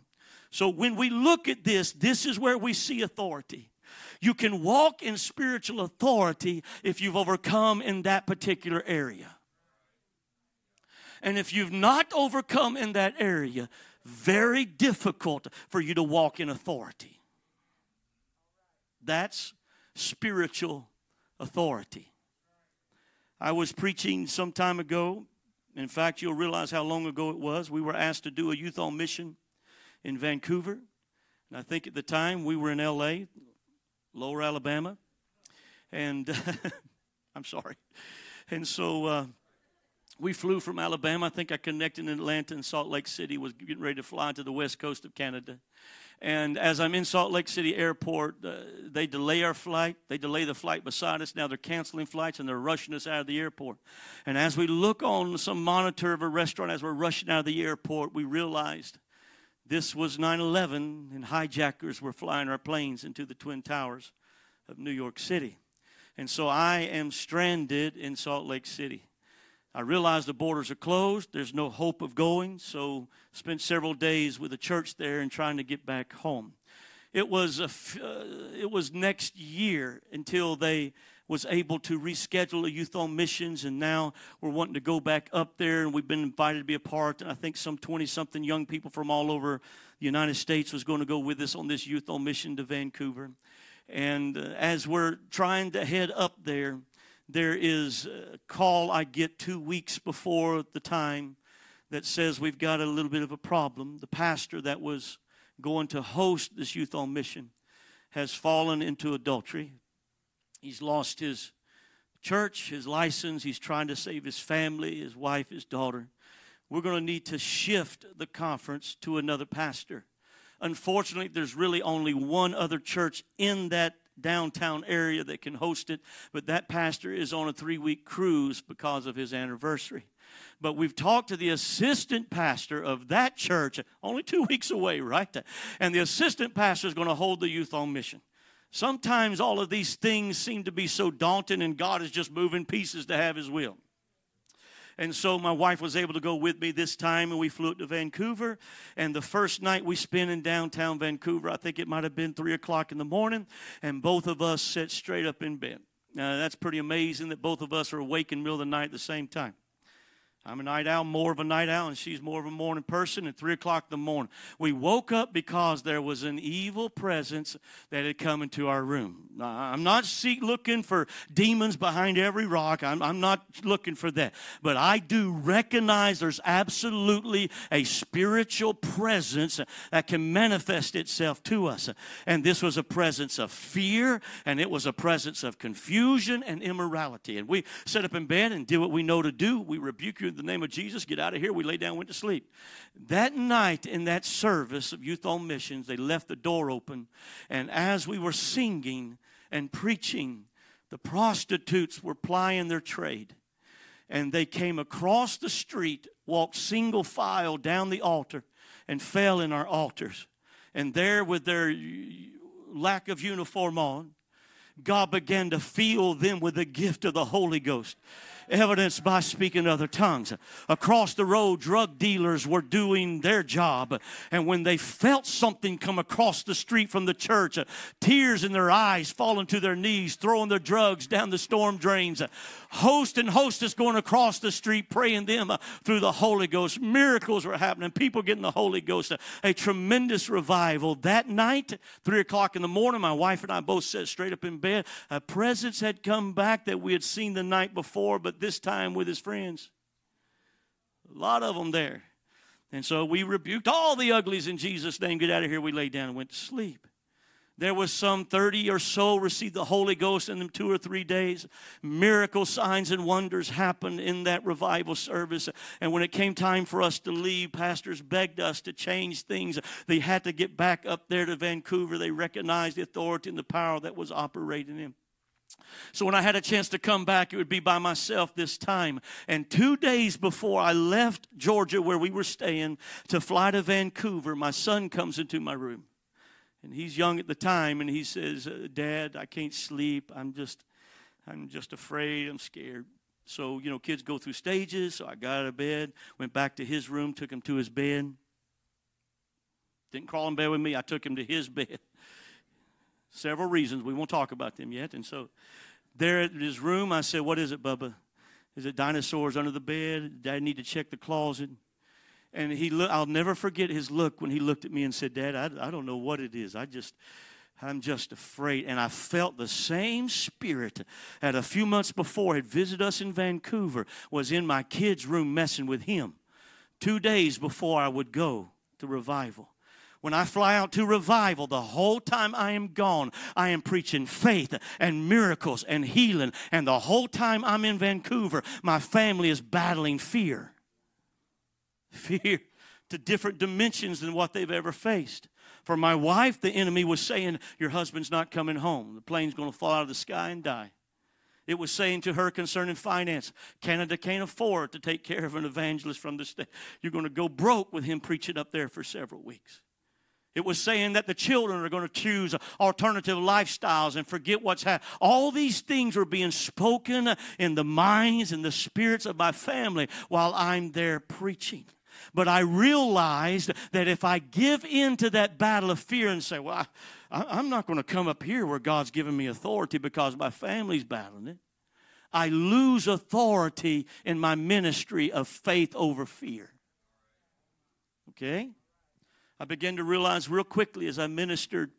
So, when we look at this, this is where we see authority. You can walk in spiritual authority if you've overcome in that particular area. And if you've not overcome in that area, very difficult for you to walk in authority. That's spiritual authority. I was preaching some time ago. In fact, you'll realize how long ago it was. We were asked to do a youth on mission in Vancouver. And I think at the time we were in LA. Lower Alabama. And I'm sorry. And so uh, we flew from Alabama. I think I connected in Atlanta and Salt Lake City, was getting ready to fly to the west coast of Canada. And as I'm in Salt Lake City Airport, uh, they delay our flight. They delay the flight beside us. Now they're canceling flights and they're rushing us out of the airport. And as we look on some monitor of a restaurant as we're rushing out of the airport, we realized this was 9 11, and hijackers were flying our planes into the Twin Towers of New York City. And so I am stranded in Salt Lake City. I realize the borders are closed. There's no hope of going, so spent several days with the church there and trying to get back home. It was a, uh, it was next year until they was able to reschedule a youth on missions, and now we're wanting to go back up there, and we've been invited to be a part. And I think some 20 something young people from all over the United States was going to go with us on this youth on mission to Vancouver. And uh, as we're trying to head up there, there is a call I get two weeks before the time that says we've got a little bit of a problem. The pastor that was going to host this youth on mission has fallen into adultery, He's lost his church, his license. He's trying to save his family, his wife, his daughter. We're going to need to shift the conference to another pastor. Unfortunately, there's really only one other church in that downtown area that can host it, but that pastor is on a three week cruise because of his anniversary. But we've talked to the assistant pastor of that church, only two weeks away, right? And the assistant pastor is going to hold the youth on mission. Sometimes all of these things seem to be so daunting, and God is just moving pieces to have His will. And so my wife was able to go with me this time, and we flew up to Vancouver. And the first night we spent in downtown Vancouver, I think it might have been three o'clock in the morning, and both of us sat straight up in bed. Now, that's pretty amazing that both of us are awake in the middle of the night at the same time. I'm a night owl, more of a night owl, and she's more of a morning person. At 3 o'clock in the morning, we woke up because there was an evil presence that had come into our room. I'm not looking for demons behind every rock. I'm, I'm not looking for that. But I do recognize there's absolutely a spiritual presence that can manifest itself to us. And this was a presence of fear, and it was a presence of confusion and immorality. And we sat up in bed and did what we know to do. We rebuke you in the name of Jesus, get out of here. We lay down, went to sleep. That night in that service of Youth on Missions, they left the door open. And as we were singing and preaching, the prostitutes were plying their trade. And they came across the street, walked single file down the altar, and fell in our altars. And there, with their lack of uniform on, God began to fill them with the gift of the Holy Ghost evidenced by speaking other tongues. Across the road, drug dealers were doing their job. And when they felt something come across the street from the church, tears in their eyes, falling to their knees, throwing their drugs down the storm drains, host and hostess going across the street, praying them through the Holy Ghost. Miracles were happening, people getting the Holy Ghost. A tremendous revival. That night, three o'clock in the morning, my wife and I both sat straight up in bed. A presence had come back that we had seen the night before, but this time with his friends. A lot of them there. And so we rebuked all the uglies in Jesus' name. Get out of here. We laid down and went to sleep. There was some 30 or so received the Holy Ghost in them two or three days. Miracle signs and wonders happened in that revival service. And when it came time for us to leave, pastors begged us to change things. They had to get back up there to Vancouver. They recognized the authority and the power that was operating in. So when I had a chance to come back, it would be by myself this time. And two days before I left Georgia, where we were staying, to fly to Vancouver, my son comes into my room. And he's young at the time, and he says, uh, Dad, I can't sleep. I'm just, I'm just afraid. I'm scared. So, you know, kids go through stages. So I got out of bed, went back to his room, took him to his bed. Didn't crawl in bed with me. I took him to his bed. Several reasons. We won't talk about them yet. And so there at his room, I said, What is it, Bubba? Is it dinosaurs under the bed? Dad need to check the closet. And he look, I'll never forget his look when he looked at me and said, Dad, I, I don't know what it is. I just, I'm just afraid. And I felt the same spirit that a few months before had visited us in Vancouver was in my kid's room messing with him. Two days before I would go to revival. When I fly out to revival, the whole time I am gone, I am preaching faith and miracles and healing. And the whole time I'm in Vancouver, my family is battling fear. Fear to different dimensions than what they've ever faced. For my wife, the enemy was saying, Your husband's not coming home. The plane's going to fall out of the sky and die. It was saying to her concerning finance, Canada can't afford to take care of an evangelist from the state. You're going to go broke with him preaching up there for several weeks. It was saying that the children are going to choose alternative lifestyles and forget what's happened. All these things were being spoken in the minds and the spirits of my family while I'm there preaching. But I realized that if I give in to that battle of fear and say, well, I, am not going to come up here where God's given me authority because my family's battling it, I lose authority in my ministry of faith over fear. Okay? I began to realize real quickly as I ministered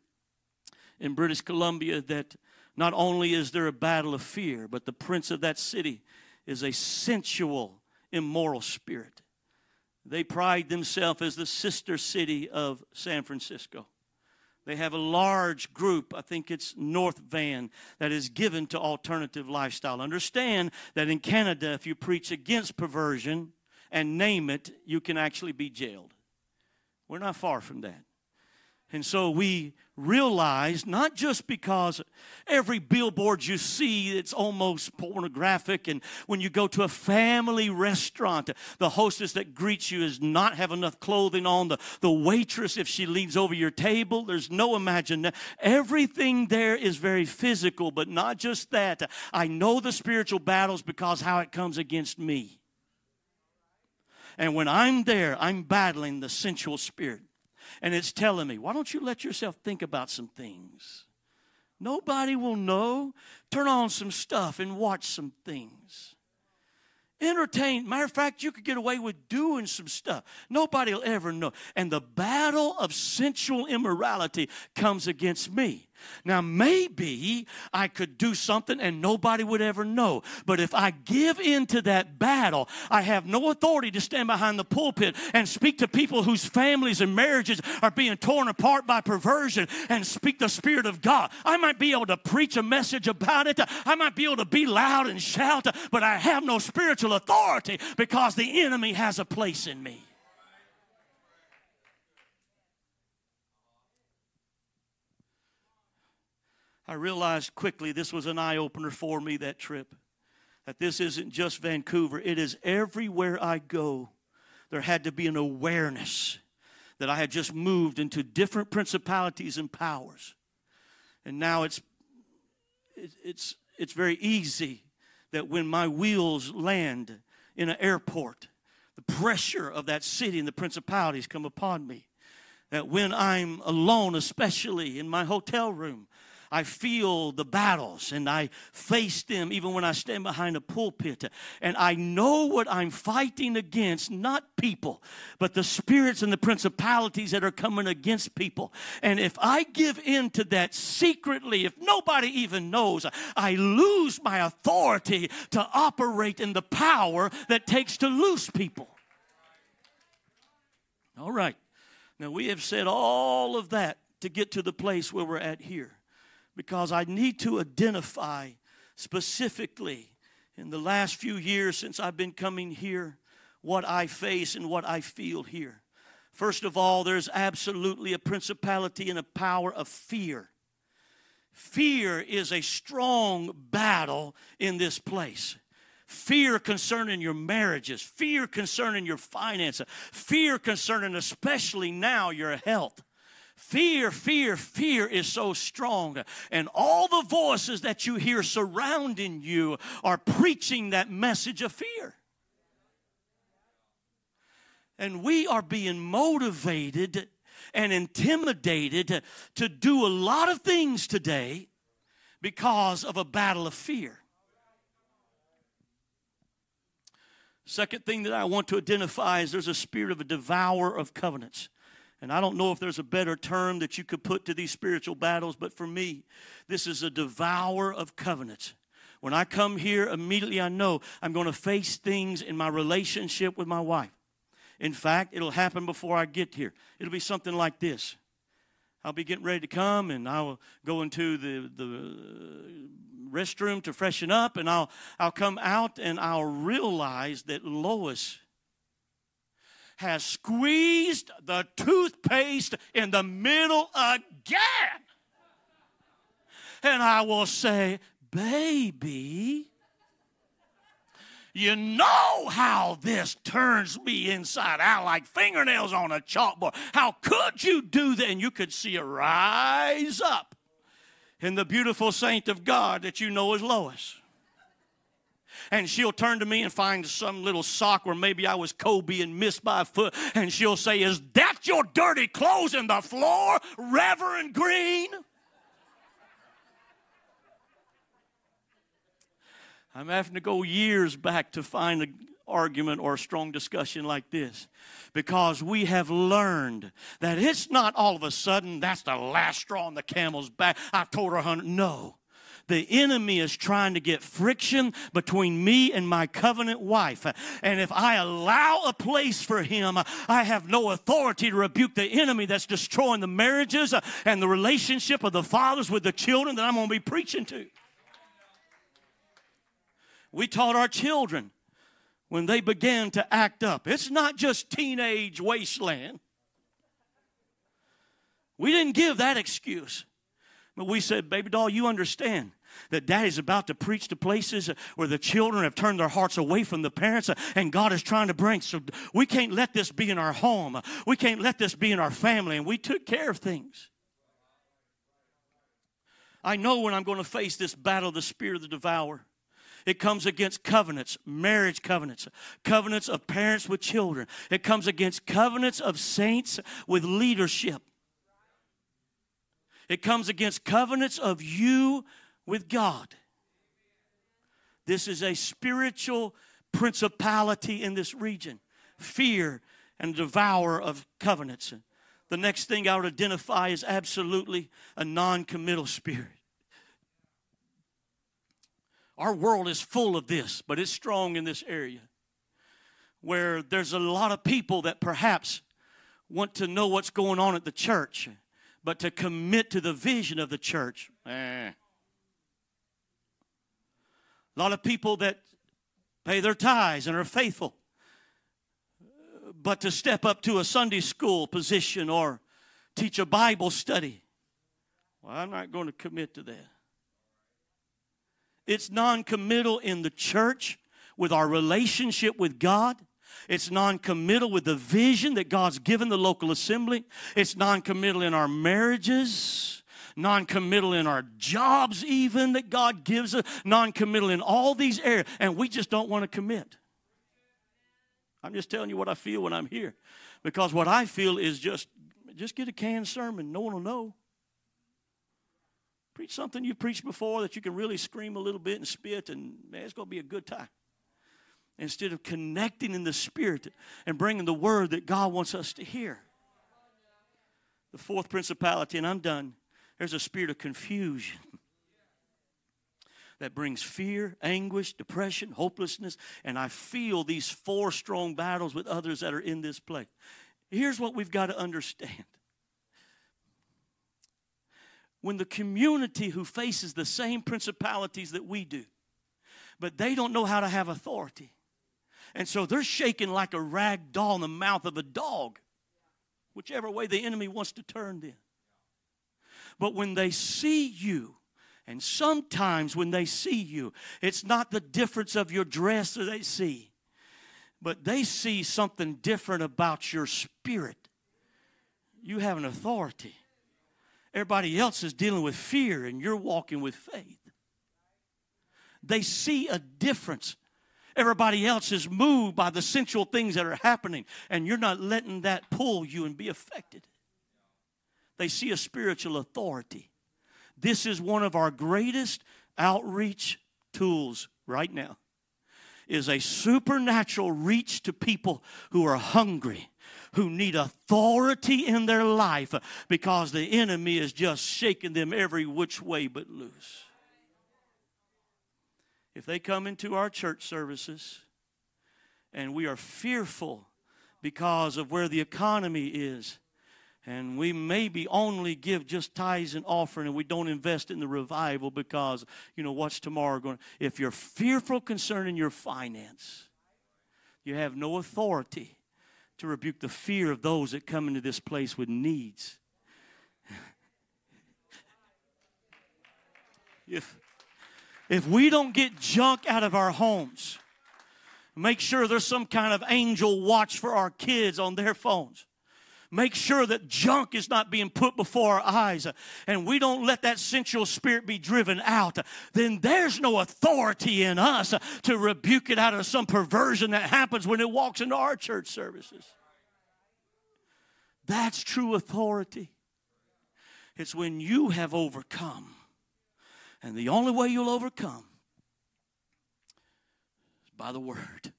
in British Columbia that not only is there a battle of fear, but the prince of that city is a sensual, immoral spirit. They pride themselves as the sister city of San Francisco. They have a large group, I think it's North Van, that is given to alternative lifestyle. Understand that in Canada, if you preach against perversion and name it, you can actually be jailed. We're not far from that. And so we realized not just because every billboard you see it's almost pornographic and when you go to a family restaurant the hostess that greets you is not have enough clothing on. The, the waitress if she leans over your table there's no imagine everything there is very physical but not just that. I know the spiritual battles because how it comes against me and when i'm there i'm battling the sensual spirit and it's telling me, why don't you let yourself think about some things? Nobody will know. Turn on some stuff and watch some things. Entertain. Matter of fact, you could get away with doing some stuff. Nobody will ever know. And the battle of sensual immorality comes against me. Now, maybe I could do something and nobody would ever know. But if I give in to that battle, I have no authority to stand behind the pulpit and speak to people whose families and marriages are being torn apart by perversion and speak the Spirit of God. I might be able to preach a message about it. I might be able to be loud and shout, but I have no spiritual authority because the enemy has a place in me. I realized quickly this was an eye opener for me that trip. That this isn't just Vancouver, it is everywhere I go. There had to be an awareness that I had just moved into different principalities and powers. And now it's it's it's very easy that when my wheels land in an airport, the pressure of that city and the principalities come upon me. That when I'm alone, especially in my hotel room, I feel the battles and I face them even when I stand behind a pulpit. And I know what I'm fighting against, not people, but the spirits and the principalities that are coming against people. And if I give in to that secretly, if nobody even knows, I lose my authority to operate in the power that takes to loose people. All right. Now, we have said all of that to get to the place where we're at here because I need to identify specifically in the last few years since I've been coming here what I face and what I feel here. First of all, there's absolutely a principality and a power of fear. Fear is a strong battle in this place. Fear concerning your marriages, fear concerning your finances, fear concerning especially now your health. Fear, fear, fear is so strong. And all the voices that you hear surrounding you are preaching that message of fear. And we are being motivated and intimidated to do a lot of things today because of a battle of fear. Second thing that I want to identify is there's a spirit of a devourer of covenants. And I don't know if there's a better term that you could put to these spiritual battles, but for me, this is a devourer of covenants. When I come here, immediately I know I'm going to face things in my relationship with my wife. In fact, it'll happen before I get here. It'll be something like this. I'll be getting ready to come and I'll go into the, the restroom to freshen up and I'll, I'll come out and I'll realize that Lois has squeezed the toothpaste in the middle again. And I will say, Baby, you know how this turns me inside out like fingernails on a chalkboard. How could you do that? And you could see it rise up in the beautiful saint of God that you know as Lois and she'll turn to me and find some little sock where maybe I was Kobe and missed by a foot, and she'll say, Is that your dirty clothes in the floor, Reverend Greene? I'm having to go years back to find an argument or a strong discussion like this because we have learned that it's not all of a sudden that's the last straw on the camel's back. I told her, hundred. No. The enemy is trying to get friction between me and my covenant wife. And if I allow a place for him, I have no authority to rebuke the enemy that's destroying the marriages and the relationship of the fathers with the children that I'm going to be preaching to. We taught our children when they began to act up. It's not just teenage wasteland. We didn't give that excuse. But we said, Baby doll, you understand that daddy's about to preach to places where the children have turned their hearts away from the parents uh, and God is trying to bring. So we can't let this be in our home. We can't let this be in our family. And we took care of things. I know when I'm going to face this battle the spirit of the devourer. It comes against covenants, marriage covenants, covenants of parents with children. It comes against covenants of saints with leadership. It comes against covenants of you with God. This is a spiritual principality in this region fear and devour of covenants. The next thing I would identify is absolutely a non committal spirit. Our world is full of this, but it's strong in this area where there's a lot of people that perhaps want to know what's going on at the church, but to commit to the vision of the church. Eh. A lot of people that pay their tithes and are faithful, but to step up to a Sunday school position or teach a Bible study, well, I'm not going to commit to that. It's non committal in the church with our relationship with God. It's non committal with the vision that God's given the local assembly. It's non committal in our marriages, non committal in our jobs, even that God gives us, non committal in all these areas. And we just don't want to commit. I'm just telling you what I feel when I'm here. Because what I feel is just, just get a canned sermon. No one will know. Preach something you've preached before that you can really scream a little bit and spit, and man, it's going to be a good time. Instead of connecting in the Spirit and bringing the word that God wants us to hear. The fourth principality, and I'm done, there's a spirit of confusion that brings fear, anguish, depression, hopelessness, and I feel these four strong battles with others that are in this place. Here's what we've got to understand when the community who faces the same principalities that we do, but they don't know how to have authority. And so they're shaking like a rag doll in the mouth of a dog, whichever way the enemy wants to turn them. But when they see you, and sometimes when they see you, it's not the difference of your dress that they see, but they see something different about your spirit. You have an authority. Everybody else is dealing with fear, and you're walking with faith. They see a difference. Everybody else is moved by the sensual things that are happening, and you're not letting that pull you and be affected. They see a spiritual authority. This is one of our greatest outreach tools right now is a supernatural reach to people who are hungry who need authority in their life because the enemy is just shaking them every which way but loose. If they come into our church services and we are fearful because of where the economy is, and we maybe only give just tithes and offering and we don't invest in the revival because you know what's tomorrow going if you're fearful concerning your finance you have no authority to rebuke the fear of those that come into this place with needs. if, if we don't get junk out of our homes, make sure there's some kind of angel watch for our kids on their phones make sure that junk is not being put before our eyes uh, and we don't let that sensual spirit be driven out, uh, then there's no authority in us uh, to rebuke it out of some perversion that happens when it walks into our church services. That's true authority. It's when you have overcome. And the only way you'll overcome is by the word.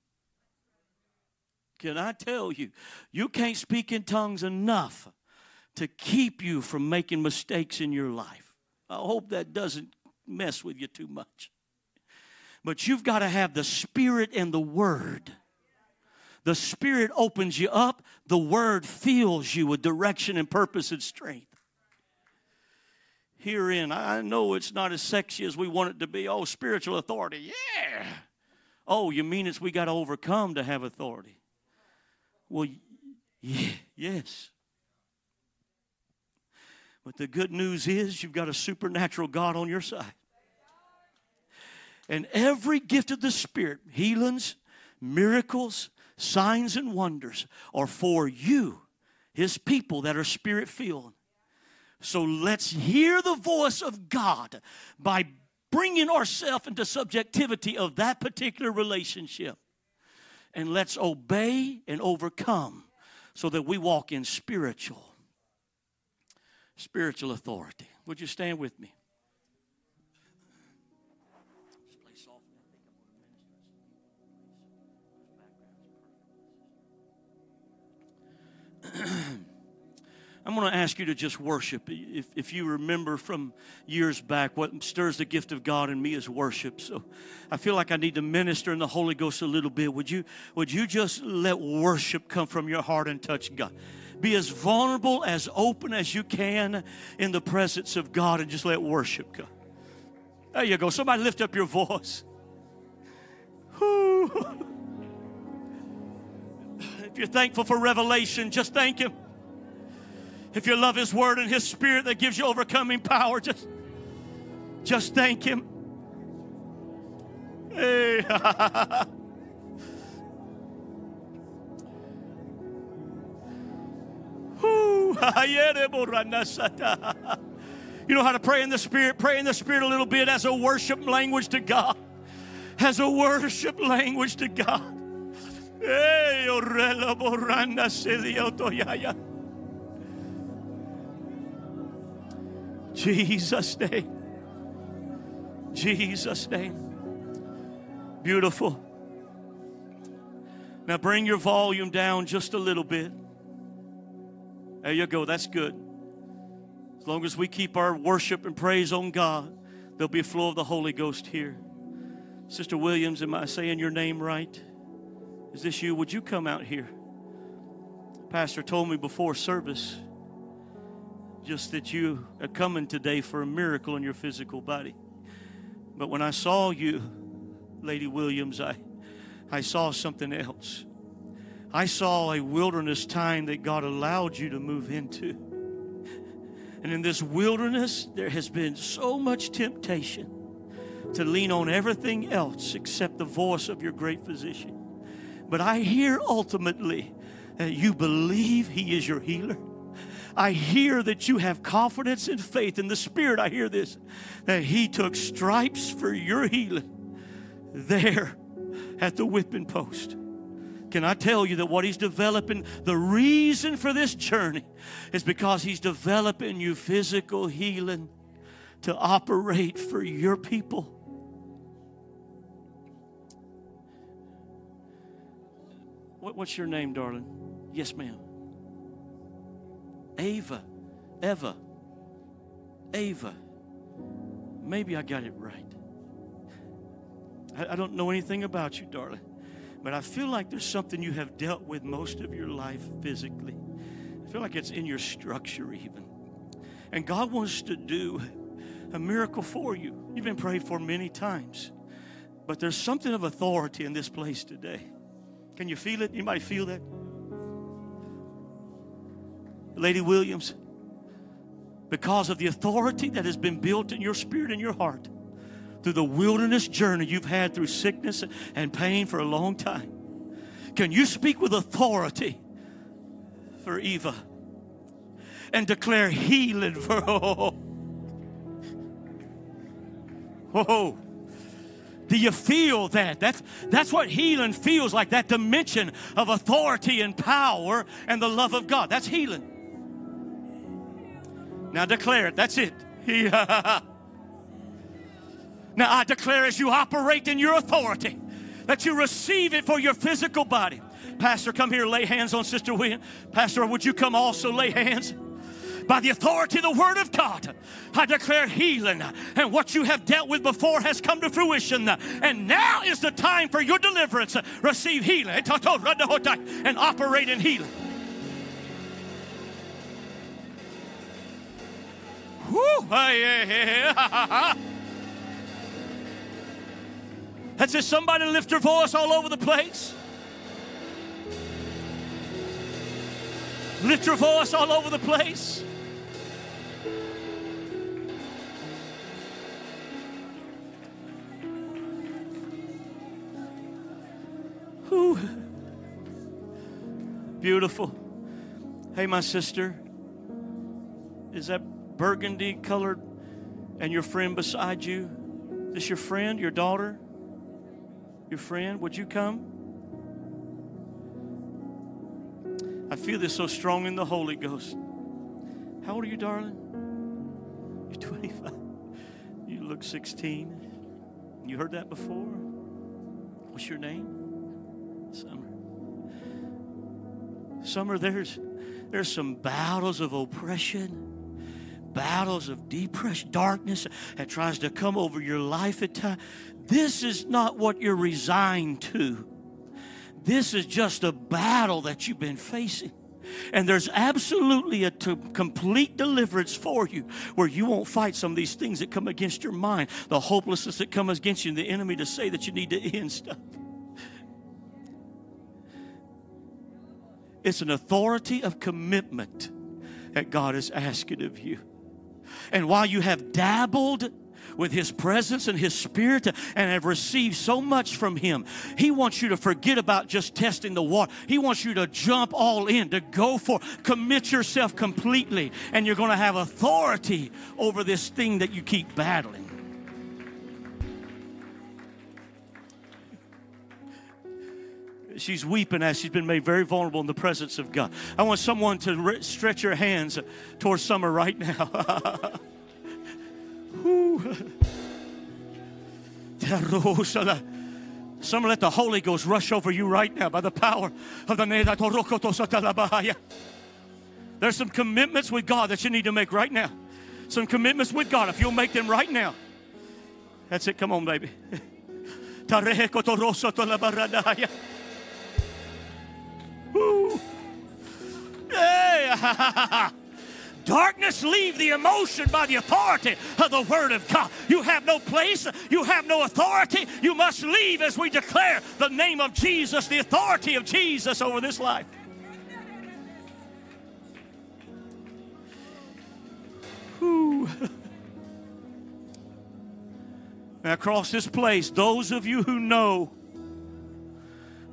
Can I tell you, you can't speak in tongues enough to keep you from making mistakes in your life. I hope that doesn't mess with you too much. But you've got to have the Spirit and the Word. The Spirit opens you up, the Word fills you with direction and purpose and strength. Herein, I know it's not as sexy as we want it to be. Oh, spiritual authority, yeah. Oh, you mean it's we got to overcome to have authority? Well, yes. But the good news is you've got a supernatural God on your side. And every gift of the Spirit, healings, miracles, signs, and wonders, are for you, His people that are spirit filled. So let's hear the voice of God by bringing ourselves into subjectivity of that particular relationship. And let's obey and overcome so that we walk in spiritual spiritual authority. Would you stand with me? I'm going to ask you to just worship. If, if you remember from years back, what stirs the gift of God in me is worship. So I feel like I need to minister in the Holy Ghost a little bit. Would you, would you just let worship come from your heart and touch God? Be as vulnerable, as open as you can in the presence of God and just let worship come. There you go. Somebody lift up your voice. If you're thankful for revelation, just thank Him. If you love His Word and His Spirit that gives you overcoming power, just, just thank Him. Hey. you know how to pray in the Spirit? Pray in the Spirit a little bit as a worship language to God. As a worship language to God. Hey, Jesus' name. Jesus' name. Beautiful. Now bring your volume down just a little bit. There you go. That's good. As long as we keep our worship and praise on God, there'll be a flow of the Holy Ghost here. Sister Williams, am I saying your name right? Is this you? Would you come out here? Pastor told me before service just that you are coming today for a miracle in your physical body. But when I saw you, Lady Williams, I, I saw something else. I saw a wilderness time that God allowed you to move into. And in this wilderness, there has been so much temptation to lean on everything else except the voice of your great physician. But I hear ultimately that you believe He is your healer. I hear that you have confidence and faith in the Spirit. I hear this that He took stripes for your healing there at the whipping post. Can I tell you that what He's developing, the reason for this journey is because He's developing you physical healing to operate for your people. What, what's your name, darling? Yes, ma'am. Ava. Eva. Ava. Maybe I got it right. I, I don't know anything about you, darling, but I feel like there's something you have dealt with most of your life physically. I feel like it's in your structure, even. And God wants to do a miracle for you. You've been prayed for many times, but there's something of authority in this place today. Can you feel it? Anybody feel that? Lady Williams, because of the authority that has been built in your spirit and your heart through the wilderness journey you've had through sickness and pain for a long time. Can you speak with authority for Eva and declare healing for oh, oh. Do you feel that? That's, that's what healing feels like that dimension of authority and power and the love of God. That's healing. Now declare it. That's it. now I declare as you operate in your authority that you receive it for your physical body. Pastor, come here, lay hands on Sister William. Pastor, would you come also lay hands? By the authority of the Word of God, I declare healing. And what you have dealt with before has come to fruition. And now is the time for your deliverance. Receive healing and operate in healing. Whew, That's just somebody lift her voice all over the place. Lift your voice all over the place. Whew. Beautiful. Hey, my sister, is that burgundy colored and your friend beside you? Is this your friend, your daughter? Your friend? Would you come? I feel this so strong in the Holy Ghost. How old are you, darling? You're 25. You look 16. You heard that before? What's your name? Summer. Summer, there's there's some battles of oppression, battles of depression, darkness that tries to come over your life at times. This is not what you're resigned to. This is just a battle that you've been facing. And there's absolutely a t- complete deliverance for you where you won't fight some of these things that come against your mind, the hopelessness that comes against you, and the enemy to say that you need to end stuff. It's an authority of commitment that God is asking of you. And while you have dabbled with His presence and His Spirit and have received so much from Him. He wants you to forget about just testing the water. He wants you to jump all in, to go for, commit yourself completely, and you're going to have authority over this thing that you keep battling. She's weeping as she's been made very vulnerable in the presence of God. I want someone to re- stretch your hands towards summer right now. Some let the Holy Ghost rush over you right now by the power of the name. There's some commitments with God that you need to make right now. Some commitments with God, if you'll make them right now. That's it. Come on, baby. Hey! Darkness, leave the emotion by the authority of the Word of God. You have no place, you have no authority. You must leave as we declare the name of Jesus, the authority of Jesus over this life. Now, across this place, those of you who know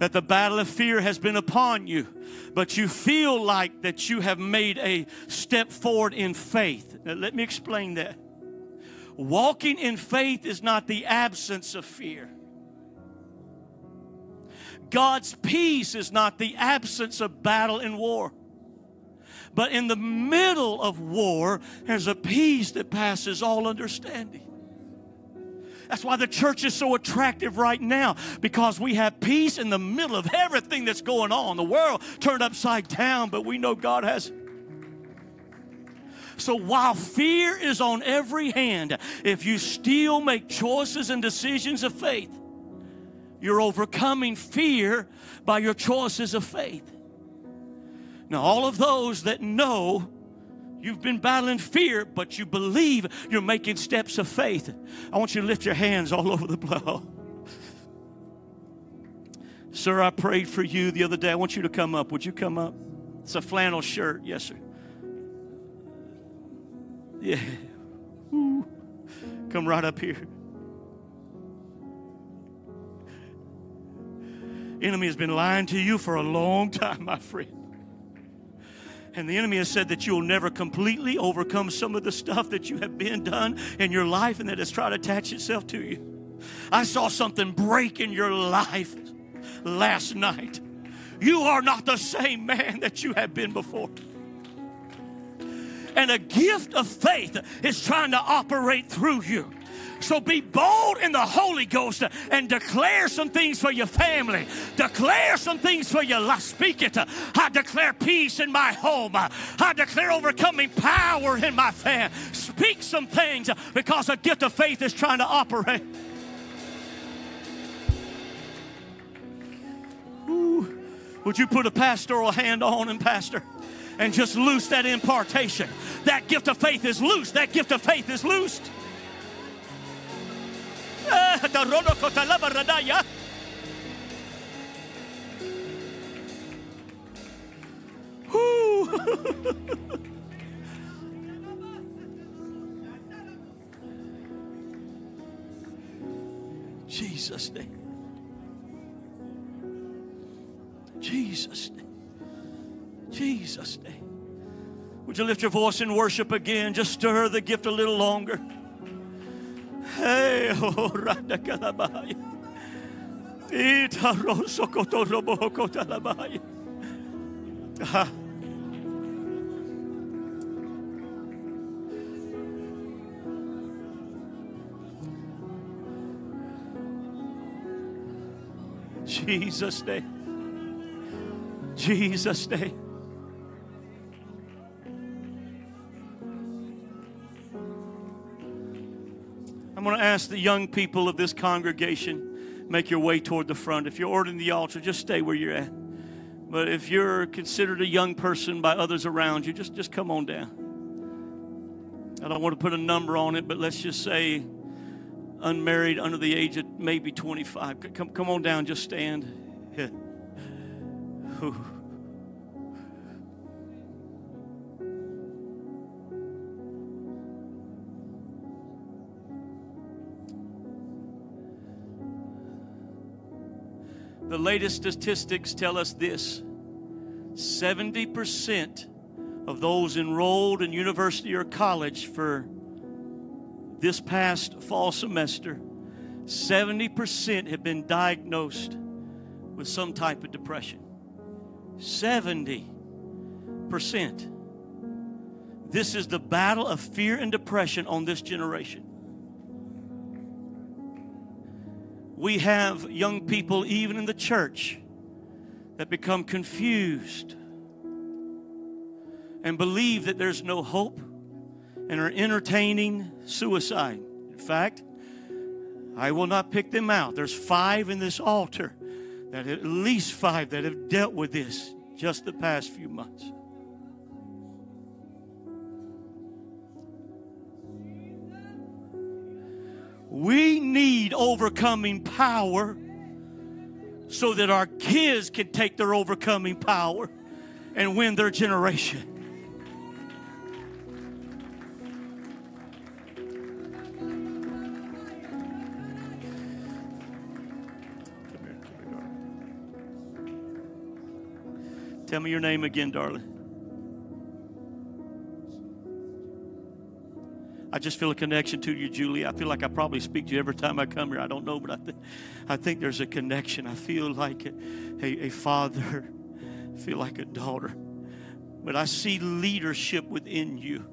that the battle of fear has been upon you, but you feel like that you have made a step forward in faith. Now, let me explain that. Walking in faith is not the absence of fear. God's peace is not the absence of battle and war. But in the middle of war, there's a peace that passes all understanding. That's why the church is so attractive right now because we have peace in the middle of everything that's going on. The world turned upside down, but we know God has. So while fear is on every hand, if you still make choices and decisions of faith, you're overcoming fear by your choices of faith. Now, all of those that know You've been battling fear, but you believe you're making steps of faith. I want you to lift your hands all over the place. Sir, I prayed for you the other day. I want you to come up. Would you come up? It's a flannel shirt. Yes, sir. Yeah. Ooh. Come right up here. Enemy has been lying to you for a long time, my friend. And the enemy has said that you'll never completely overcome some of the stuff that you have been done in your life and that has tried to attach itself to you. I saw something break in your life last night. You are not the same man that you have been before. And a gift of faith is trying to operate through you. So be bold in the Holy Ghost and declare some things for your family. Declare some things for your life. Speak it. I declare peace in my home. I declare overcoming power in my family. Speak some things because a gift of faith is trying to operate. Ooh. Would you put a pastoral hand on him, Pastor? And just loose that impartation. That gift of faith is loose. That gift of faith is loosed. Ah, Jesus' name. Jesus' name. Jesus' name. Would you lift your voice in worship again? Just stir the gift a little longer. Hey, oh, Radakalabaya. Ita rosokoto robohokota labaya. Ah. Jesus' name. Jesus' name. I'm going to ask the young people of this congregation make your way toward the front. If you're ordering the altar, just stay where you're at. But if you're considered a young person by others around you, just, just come on down. I don't want to put a number on it, but let's just say unmarried under the age of maybe 25. Come, come on down, just stand. The latest statistics tell us this 70% of those enrolled in university or college for this past fall semester, 70% have been diagnosed with some type of depression. 70%. This is the battle of fear and depression on this generation. We have young people, even in the church, that become confused and believe that there's no hope and are entertaining suicide. In fact, I will not pick them out. There's five in this altar, that at least five that have dealt with this just the past few months. We need overcoming power so that our kids can take their overcoming power and win their generation. Tell me your name again, darling. I just feel a connection to you, Julie. I feel like I probably speak to you every time I come here. I don't know, but I, th- I think there's a connection. I feel like a, a, father, I feel like a daughter. But I see leadership within you.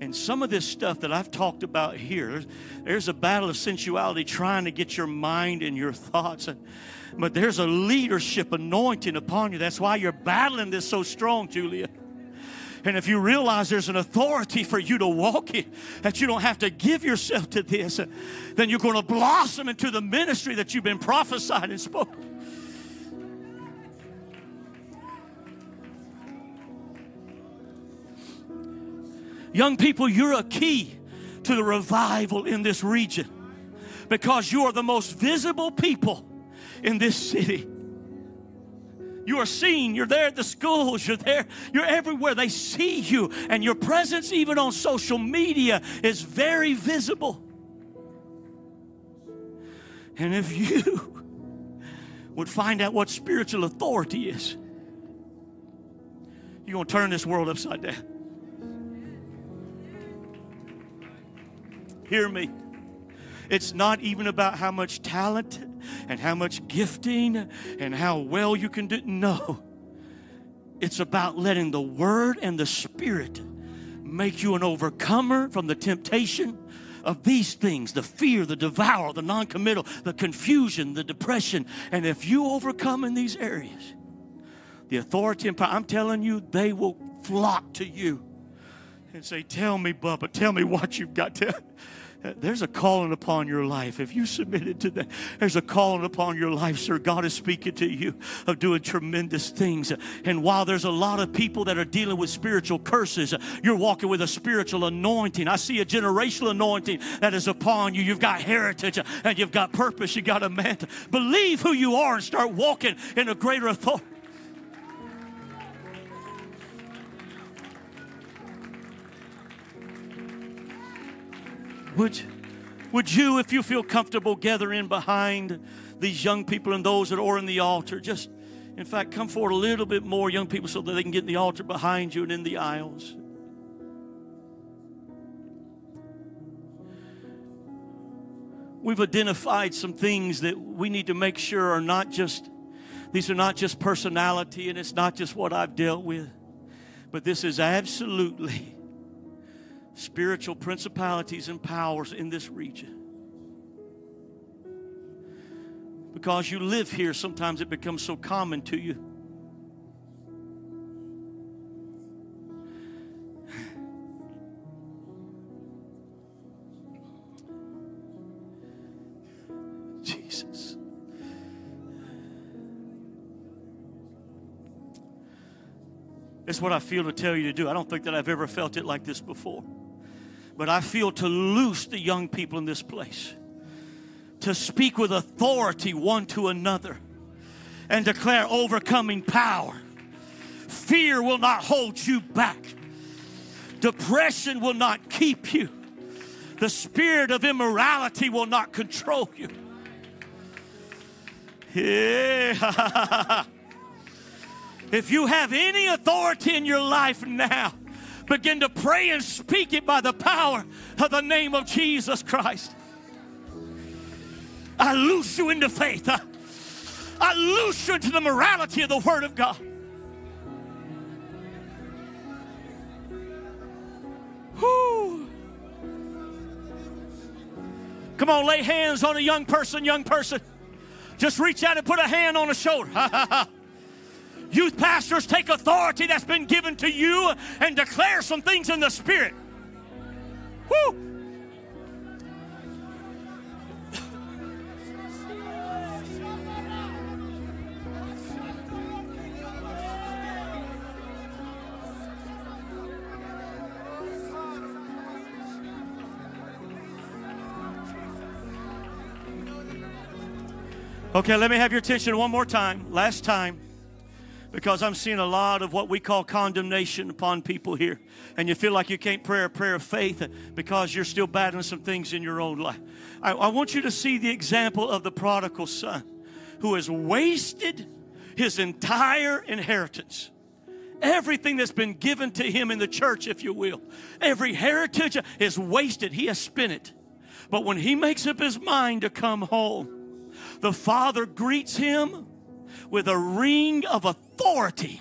And some of this stuff that I've talked about here, there's, a battle of sensuality trying to get your mind and your thoughts. But there's a leadership anointing upon you. That's why you're battling this so strong, Julia. And if you realize there's an authority for you to walk in, that you don't have to give yourself to this, then you're going to blossom into the ministry that you've been prophesied and spoken. Young people, you're a key to the revival in this region because you are the most visible people in this city. You are seen. You're there at the schools. You're there. You're everywhere. They see you. And your presence, even on social media, is very visible. And if you would find out what spiritual authority is, you're going to turn this world upside down. Hear me. It's not even about how much talent and how much gifting and how well you can do. No. It's about letting the Word and the Spirit make you an overcomer from the temptation of these things the fear, the devour, the non committal, the confusion, the depression. And if you overcome in these areas, the authority and power, I'm telling you, they will flock to you and say, Tell me, Bubba, tell me what you've got to. There's a calling upon your life. If you submitted to that, there's a calling upon your life, sir. God is speaking to you of doing tremendous things. And while there's a lot of people that are dealing with spiritual curses, you're walking with a spiritual anointing. I see a generational anointing that is upon you. You've got heritage and you've got purpose. You got a mantle. Believe who you are and start walking in a greater authority. Would, would you, if you feel comfortable, gather in behind these young people and those that are in the altar? Just In fact, come forward a little bit more, young people, so that they can get in the altar behind you and in the aisles. We've identified some things that we need to make sure are not just, these are not just personality and it's not just what I've dealt with, but this is absolutely spiritual principalities and powers in this region. Because you live here, sometimes it becomes so common to you. It's what I feel to tell you to do. I don't think that I've ever felt it like this before. But I feel to loose the young people in this place to speak with authority one to another and declare overcoming power. Fear will not hold you back, depression will not keep you, the spirit of immorality will not control you. Yeah. if you have any authority in your life now, begin to pray and speak it by the power of the name of Jesus Christ. I loose you into faith. I, I loose you into the morality of the Word of God. Whew. Come on, lay hands on a young person, young person. Just reach out and put a hand on a shoulder. Youth pastors, take authority that's been given to you and declare some things in the Spirit. Woo! Okay, let me have your attention one more time. Last time. Because I'm seeing a lot of what we call condemnation upon people here. And you feel like you can't pray a prayer of faith because you're still battling some things in your own life. I, I want you to see the example of the prodigal son who has wasted his entire inheritance everything that's been given to him in the church, if you will, every heritage is wasted. He has spent it. But when he makes up his mind to come home, the father greets him with a ring of authority.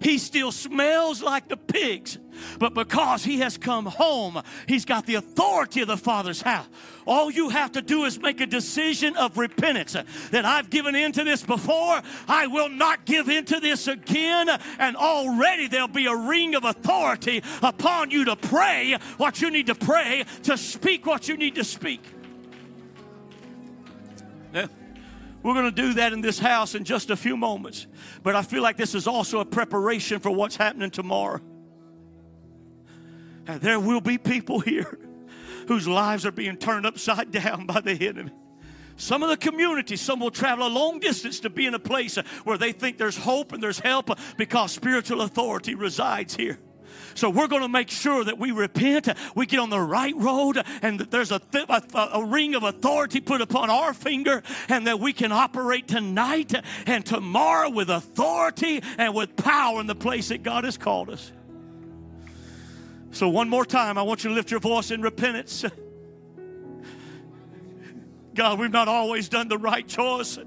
He still smells like the pigs, but because he has come home, he's got the authority of the Father's house. All you have to do is make a decision of repentance that I've given into this before, I will not give into this again, and already there'll be a ring of authority upon you to pray what you need to pray, to speak what you need to speak. We're going to do that in this house in just a few moments. But I feel like this is also a preparation for what's happening tomorrow. And there will be people here whose lives are being turned upside down by the enemy. Some of the community, some will travel a long distance to be in a place where they think there's hope and there's help because spiritual authority resides here. So we're going to make sure that we repent, we get on the right road, and that there's a, th- a, a ring of authority put upon our finger, and that we can operate tonight and tomorrow with authority and with power in the place that God has called us. So, one more time, I want you to lift your voice in repentance. God, we've not always done the right choice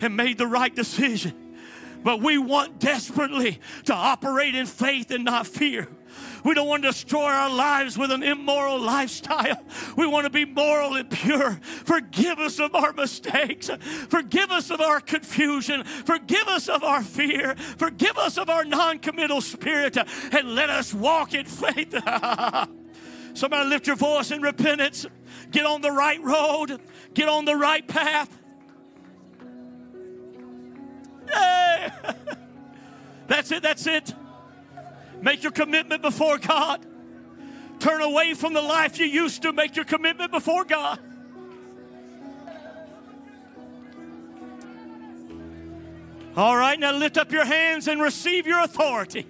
and made the right decision, but we want desperately to operate in faith and not fear. We don't want to destroy our lives with an immoral lifestyle. We want to be moral and pure. Forgive us of our mistakes. Forgive us of our confusion. Forgive us of our fear. Forgive us of our non committal spirit. And let us walk in faith. Somebody lift your voice in repentance. Get on the right road. Get on the right path. Hey. That's it. That's it. Make your commitment before God. Turn away from the life you used to. Make your commitment before God. All right, now lift up your hands and receive your authority.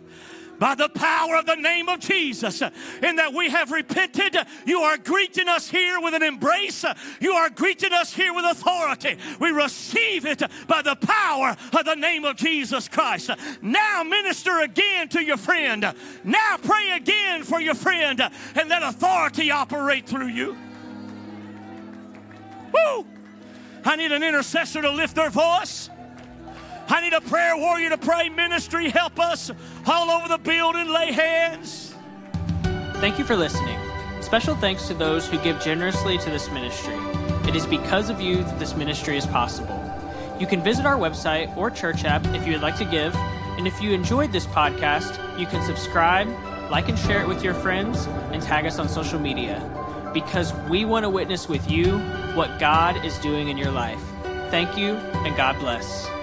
By the power of the name of Jesus. In that we have repented, you are greeting us here with an embrace. You are greeting us here with authority. We receive it by the power of the name of Jesus Christ. Now minister again to your friend. Now pray again for your friend and let authority operate through you. Woo! I need an intercessor to lift their voice. I need a prayer warrior to pray ministry. Help us all over the building. Lay hands. Thank you for listening. Special thanks to those who give generously to this ministry. It is because of you that this ministry is possible. You can visit our website or church app if you would like to give. And if you enjoyed this podcast, you can subscribe, like and share it with your friends, and tag us on social media because we want to witness with you what God is doing in your life. Thank you, and God bless.